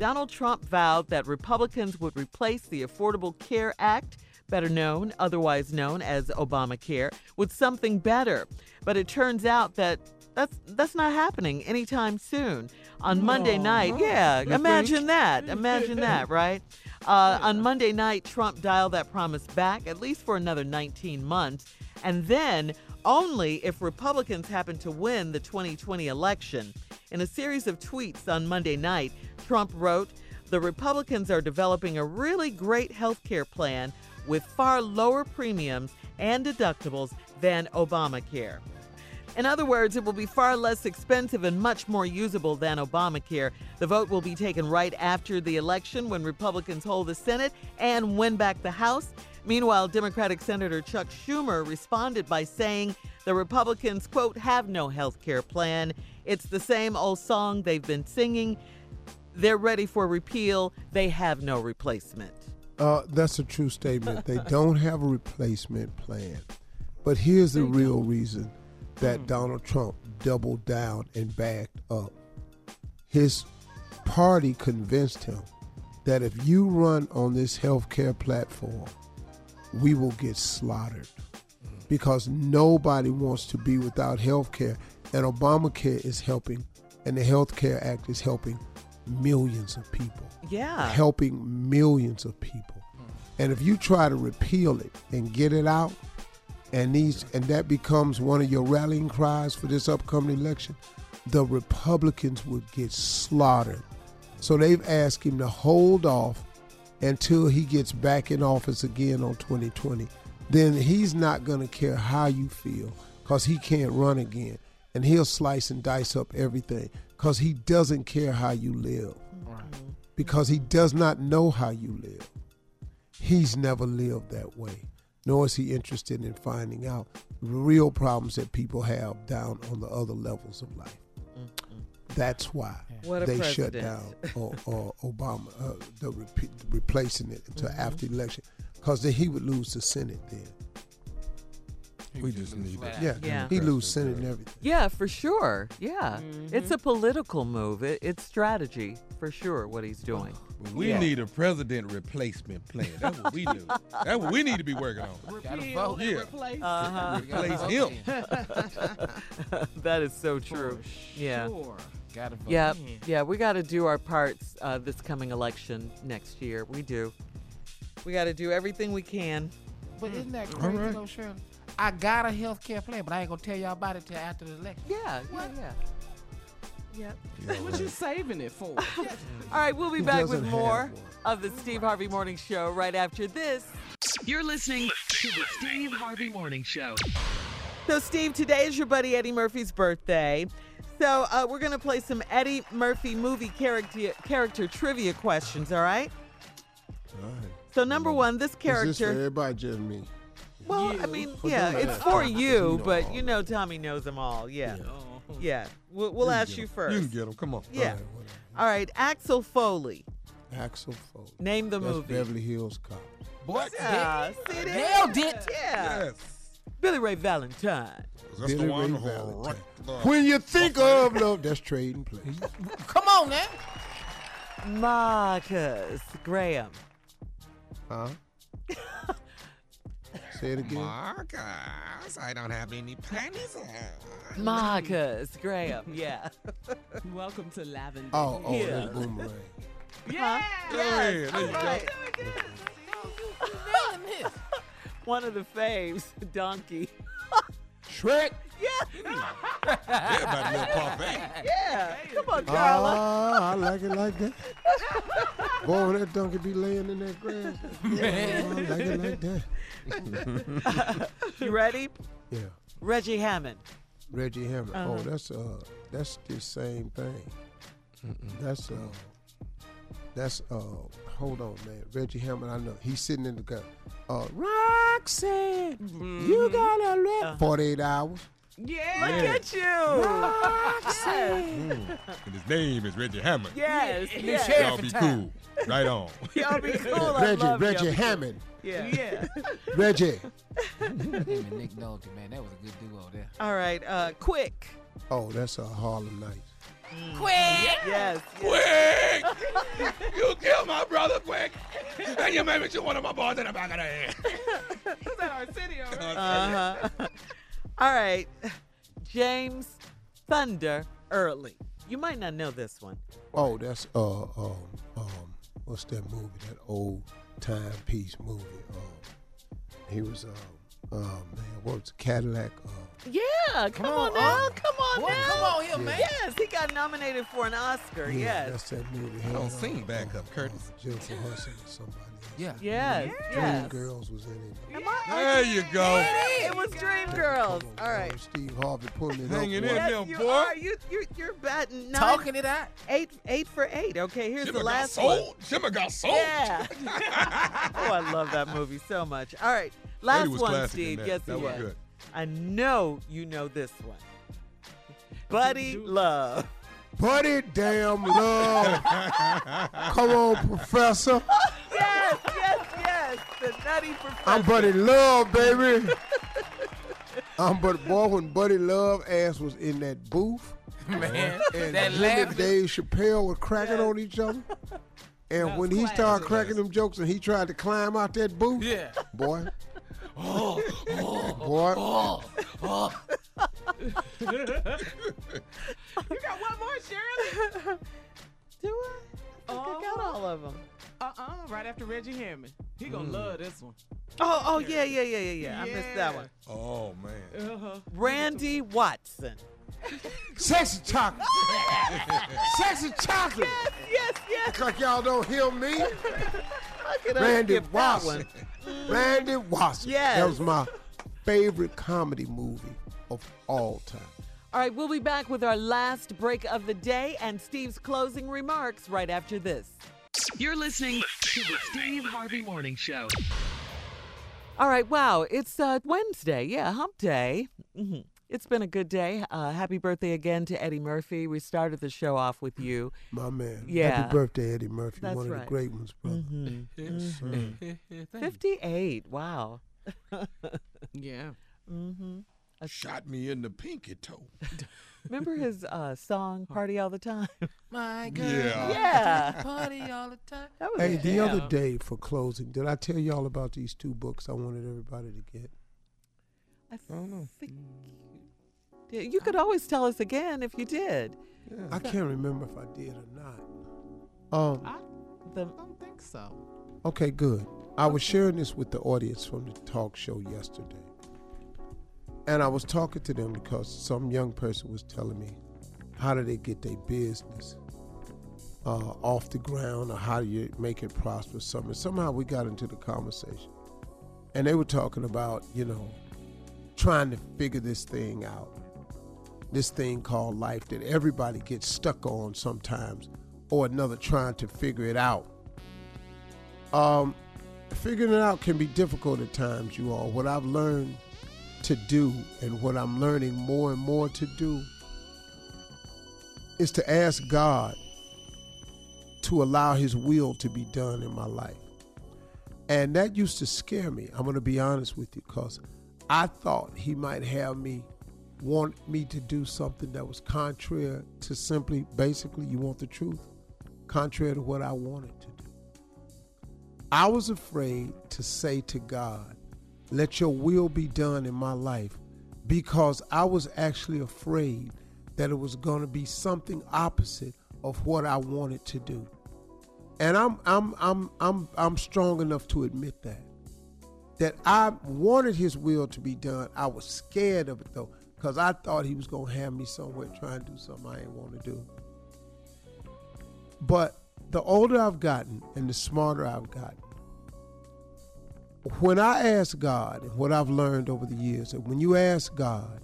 Donald Trump vowed that Republicans would replace the Affordable Care Act, better known, otherwise known as Obamacare, with something better. But it turns out that that's that's not happening anytime soon. On Monday night, yeah, You imagine think? that. Imagine that, right? Uh, on Monday night, Trump dialed that promise back, at least for another 19 months, and then only if Republicans happen to win the 2020 election. In a series of tweets on Monday night, Trump wrote, The Republicans are developing a really great health care plan with far lower premiums and deductibles than Obamacare. In other words, it will be far less expensive and much more usable than Obamacare. The vote will be taken right after the election when Republicans hold the Senate and win back the House. Meanwhile, Democratic Senator Chuck Schumer responded by saying the Republicans, quote, have no health care plan. It's the same old song they've been singing. They're ready for repeal. They have no replacement. Uh, that's a true statement. They [LAUGHS] don't have a replacement plan. But here's the real reason that Donald Trump doubled down and backed up. His party convinced him that if you run on this healthcare platform, we will get slaughtered because nobody wants to be without health care. And Obamacare is helping, and the Health Care Act is helping millions of people Yeah. helping millions of people. And if you try to repeal it and get it out, and these and that becomes one of your rallying cries for this upcoming election, the Republicans would get slaughtered. So they've asked him to hold off until he gets back in office again on 2020. Then he's not going to care how you feel because he can't run again. And he'll slice and dice up everything because he doesn't care how you live because he does not know how you live. He's never lived that way, nor is he interested in finding out the real problems that people have down on the other levels of life. That's why What a they shut down or, [LAUGHS] or Obama, uh, the repe- replacing it until Mm-hmm. after the election, because then he would lose the Senate then. We just need Yeah, that. Yeah. he lose Senate and everything. Yeah, for sure. Yeah. It's a political move. It, it's strategy for sure what he's doing. We Yeah. need a president replacement plan. That's what we do. That's what we need to be working on. Repeal vote. and Yeah. replace. Uh-huh. Replace him. [LAUGHS] that is so true. yeah. Sure. Gotta vote. Yeah, yeah, we got to do our parts uh, this coming election next year. We do. We got to do everything we can. But isn't that All crazy, right. though, Shirley? I got a health care plan, but I ain't gonna tell y'all about it till after the election. Yeah, yeah, yeah. Yep. What you saving it for? [LAUGHS] All right, we'll be Who back with more of the Steve Harvey Morning Show right after this. You're listening to the Steve Harvey Morning Show. So, Steve, today is your buddy Eddie Murphy's birthday. So, uh, we're going to play some Eddie Murphy movie character character trivia questions, all right? All right. So, number one, this Is this for character. everybody, just me? Well, I mean, yeah, it's ask for you, you know but you know Tommy knows them all. Yeah. Yeah. We'll, we'll You ask get you 'em. first. You can get them. Come on. Yeah. All right. All right. Axel Foley. Axel Foley. Name the That's movie. Beverly Hills Cop. Boy, Yeah, see there? nailed it. Yeah. Yes. Billy Ray Valentine. That's Billy the one. Ray uh, Valentine. wrecked the- When you think oh, of love, that's trading place. Come on now. Marcus Graham. Huh? [LAUGHS] Say it again. Marcus, I don't have any panties on. Marcus Graham. Yeah. [LAUGHS] Welcome to Lavender. Oh, oh, [LAUGHS] Yeah. that's boomerang. yeah. Go ahead. There you go. right. [LAUGHS] One of the faves, Donkey. Shrek. Yeah. Everybody little parfait. Yeah. Come on, Carla. Ah, I like it like that. Boy, when that donkey be laying in that grass. Yeah, I like it like that. [LAUGHS] You ready? Yeah. Reggie Hammond. Reggie Hammond. Uh-huh. Oh, that's uh, that's the same thing. That's uh, that's uh, hold on, man. Reggie Hammond. I know he's sitting in the car. Uh, Roxanne, you got a red. Uh-huh. Forty-eight hours. Yeah. Look at you. Roxanne. And his name is Reggie Hammond. Yes. New yes. Y'all be cool. Right on. [LAUGHS] Y'all be cool. I Reggie, love Reggie y'all. Hammond. Yeah. Yeah. [LAUGHS] Reggie. Him and Nick Nolte, man, that was a good duo there. All right. Uh, quick. Oh, that's a Harlem Nights. Quick! Yes. Quick! [LAUGHS] you killed my brother quick! And you made me shoot one of my boys in the back of the head. Was that Arsenio? Uh huh. All right, James Thunder Early. You might not know this one. Oh, that's uh um um what's that movie? That old time piece movie. Um, he was um um man, what was it, Cadillac? Uh, Yeah, come, Come on, on, now, uh, come on boy, now. come on here, man. Yes, he got nominated for an Oscar. yeah, yes. that's that movie. I don't Had, sing uh, backup, uh, Curtis. uh, Jennifer Hudson or somebody. else. Yeah. Yes. Yes. Dreamgirls was in it. Am I- There you go. It was Dreamgirls. Come on, All right. uh, Steve Harvey pulling it Hanging up. in. Yes, there, you boy. are. You, you, you're batting nine, Talking it out. eight, eight for eight. Okay, here's Shimmer the got last one. sold. Shimmer got sold. Yeah. oh, I love that movie so much. All right, last was one, classic in Steve. that. Yes, That he was was. good. I know you know this one. Buddy Love. Buddy damn love. Come on, Professor. Yes, yes, yes. The Nutty Professor. I'm Buddy Love, baby. I'm but Boy when Buddy Love ass was in that booth. [LAUGHS] Man, And that him and. Dave Chappelle were cracking Yes. on each other. And when he started cracking them jokes and he tried to climb out that booth, Yeah. boy, Oh, oh, boy, oh, oh. You got one more, Shirley? Do I? I think I got Oh. all of them. Uh-uh, right after Reggie Hammond. He gonna Mm. love this one. Oh, oh yeah, yeah, yeah, yeah, yeah. I missed that Yeah. one. Oh, man. Uh-huh. Randy Watson. Sexy chocolate, sexy chocolate. Yes, yes, yes. Act like y'all don't hear me. How [LAUGHS] could I Randy skip that Watson. one? Randy Watson. Yes. That was my favorite comedy movie of all time. All right, we'll be back with our last break of the day and Steve's closing remarks right after this. You're listening to the Steve Harvey Morning Show. All right, wow, it's uh, Wednesday. Yeah, hump day. hmm It's been a good day. Uh, happy birthday again to Eddie Murphy. We started the show off with you. My man. Yeah. Happy birthday, Eddie Murphy. That's one of the great ones, brother. [LAUGHS] Mhm. Mhm. Thank you. 58. Wow. [LAUGHS] Yeah. Mm-hmm. Shot me in the pinky toe. [LAUGHS] Remember his uh, song "Party All the Time"? My girl. Yeah. Yeah. Party all the time. That was Hey, a the jam. other day for closing, did I tell y'all about these two books I wanted everybody to get? I think you, did. You could always tell us again if you did. I can't remember if I did or not. Um, I The don't think so. okay, good. I was sharing this with the audience from the talk show yesterday. And I was talking to them because some young person was telling me how do they get their business uh, off the ground or how do you make it prosper Something. Somehow we got into the conversation. And they were talking about, you know, trying to figure this thing out. This thing called life that everybody gets stuck on sometimes or another trying to figure it out. Um, figuring it out can be difficult at times, you all. What I've learned to do and what I'm learning more and more to do is to ask God to allow His will to be done in my life. And that used to scare me. I'm going to be honest with you because I thought He might have me want me to do something that was contrary to simply, basically, you want the truth, contrary to what I wanted to do. I was afraid to say to God, let your will be done in my life because I was actually afraid that it was going to be something opposite of what I wanted to do. And I'm I'm I'm I'm I'm strong enough to admit that. That I wanted his will to be done. I was scared of it though cuz I thought he was going to have me somewhere trying to do something I didn't want to do. But the older I've gotten and the smarter I've gotten, when I ask God, and what I've learned over the years, that when you ask God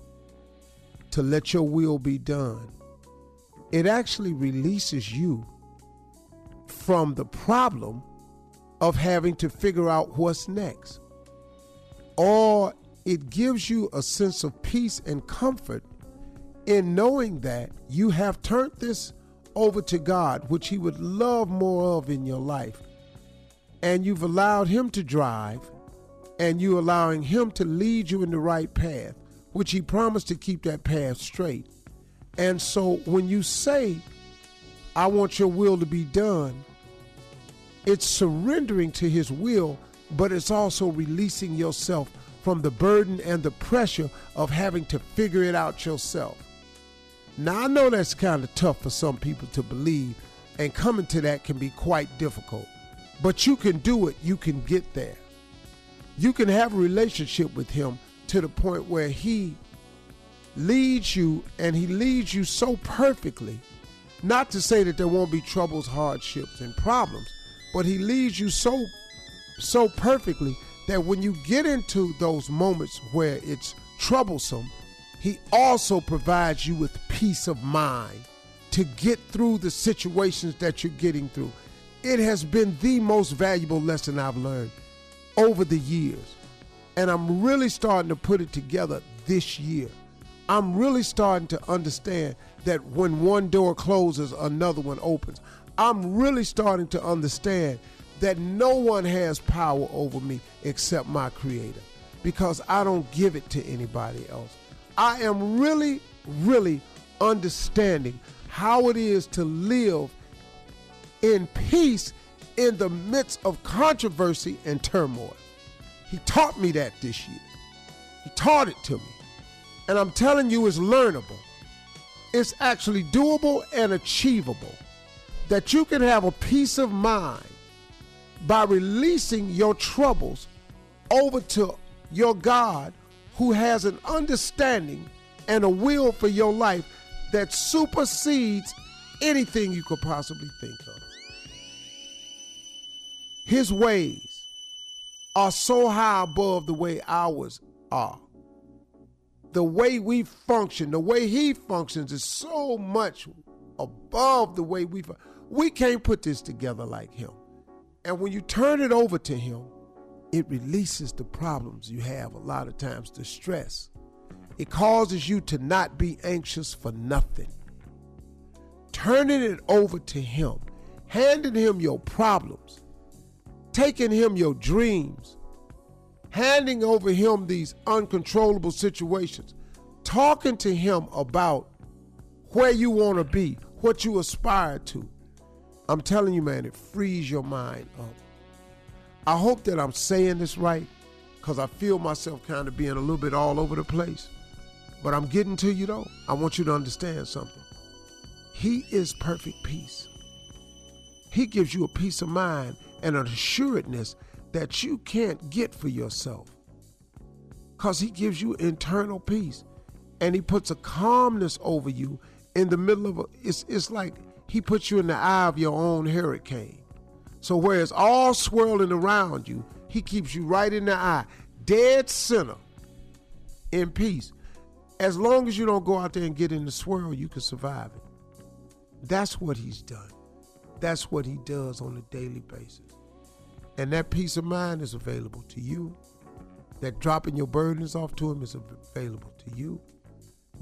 to let your will be done, it actually releases you from the problem of having to figure out what's next. Or it gives you a sense of peace and comfort in knowing that you have turned this over to God, which He would love more of in your life. And you've allowed Him to drive, and you're allowing Him to lead you in the right path, which He promised to keep that path straight. And so when you say, I want your will to be done, it's surrendering to his will, but it's also releasing yourself from the burden and the pressure of having to figure it out yourself. Now, I know that's kind of tough for some people to believe, and coming to that can be quite difficult. But you can do it, you can get there. You can have a relationship with him to the point where he leads you and he leads you so perfectly. Not to say that there won't be troubles, hardships, and problems, but he leads you so so perfectly that when you get into those moments where it's troublesome, he also provides you with peace of mind to get through the situations that you're getting through. It has been the most valuable lesson I've learned over the years. And I'm really starting to put it together this year. I'm really starting to understand that when one door closes, another one opens. I'm really starting to understand that no one has power over me except my creator because I don't give it to anybody else. I am really, really understanding how it is to live in peace in the midst of controversy and turmoil. He taught me that this year. He taught it to me. And I'm telling you, it's learnable. It's actually doable and achievable. That you can have a peace of mind by releasing your troubles over to your God who has an understanding and a will for your life that supersedes anything you could possibly think of. His ways are so high above the way ours are. The way we function, the way he functions is so much above the way we we can't put this together like him. And when you turn it over to him, it releases the problems you have a lot of times, the stress. It causes you to not be anxious for nothing. Turning it over to him, handing him your problems, taking him your dreams, handing over him these uncontrollable situations, talking to him about where you want to be, what you aspire to. I'm telling you, man, it frees your mind up. I hope that I'm saying this right because I feel myself kind of being a little bit all over the place. But I'm getting to you though. I want you to understand something. He is perfect peace. He gives you a peace of mind and an assuredness that you can't get for yourself. Because he gives you internal peace. And he puts a calmness over you in the middle of a, it's, it's like he puts you in the eye of your own hurricane. So where it's all swirling around you, he keeps you right in the eye, dead center, in peace. As long as you don't go out there and get in the swirl, you can survive it. That's what he's done. That's what he does on a daily basis. And that peace of mind is available to you. That dropping your burdens off to him is available to you.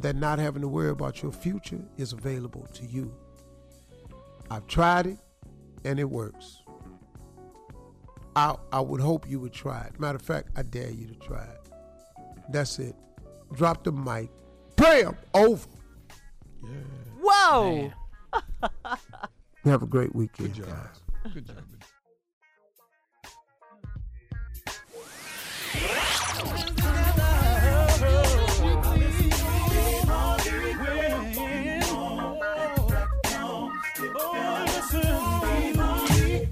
That not having to worry about your future is available to you. I've tried it and it works. I, I would hope you would try it. Matter of fact, I dare you to try it. That's it. Drop the mic. Bam! Over. Yeah. Whoa! [LAUGHS] Have a great weekend, Good job. guys. Good job.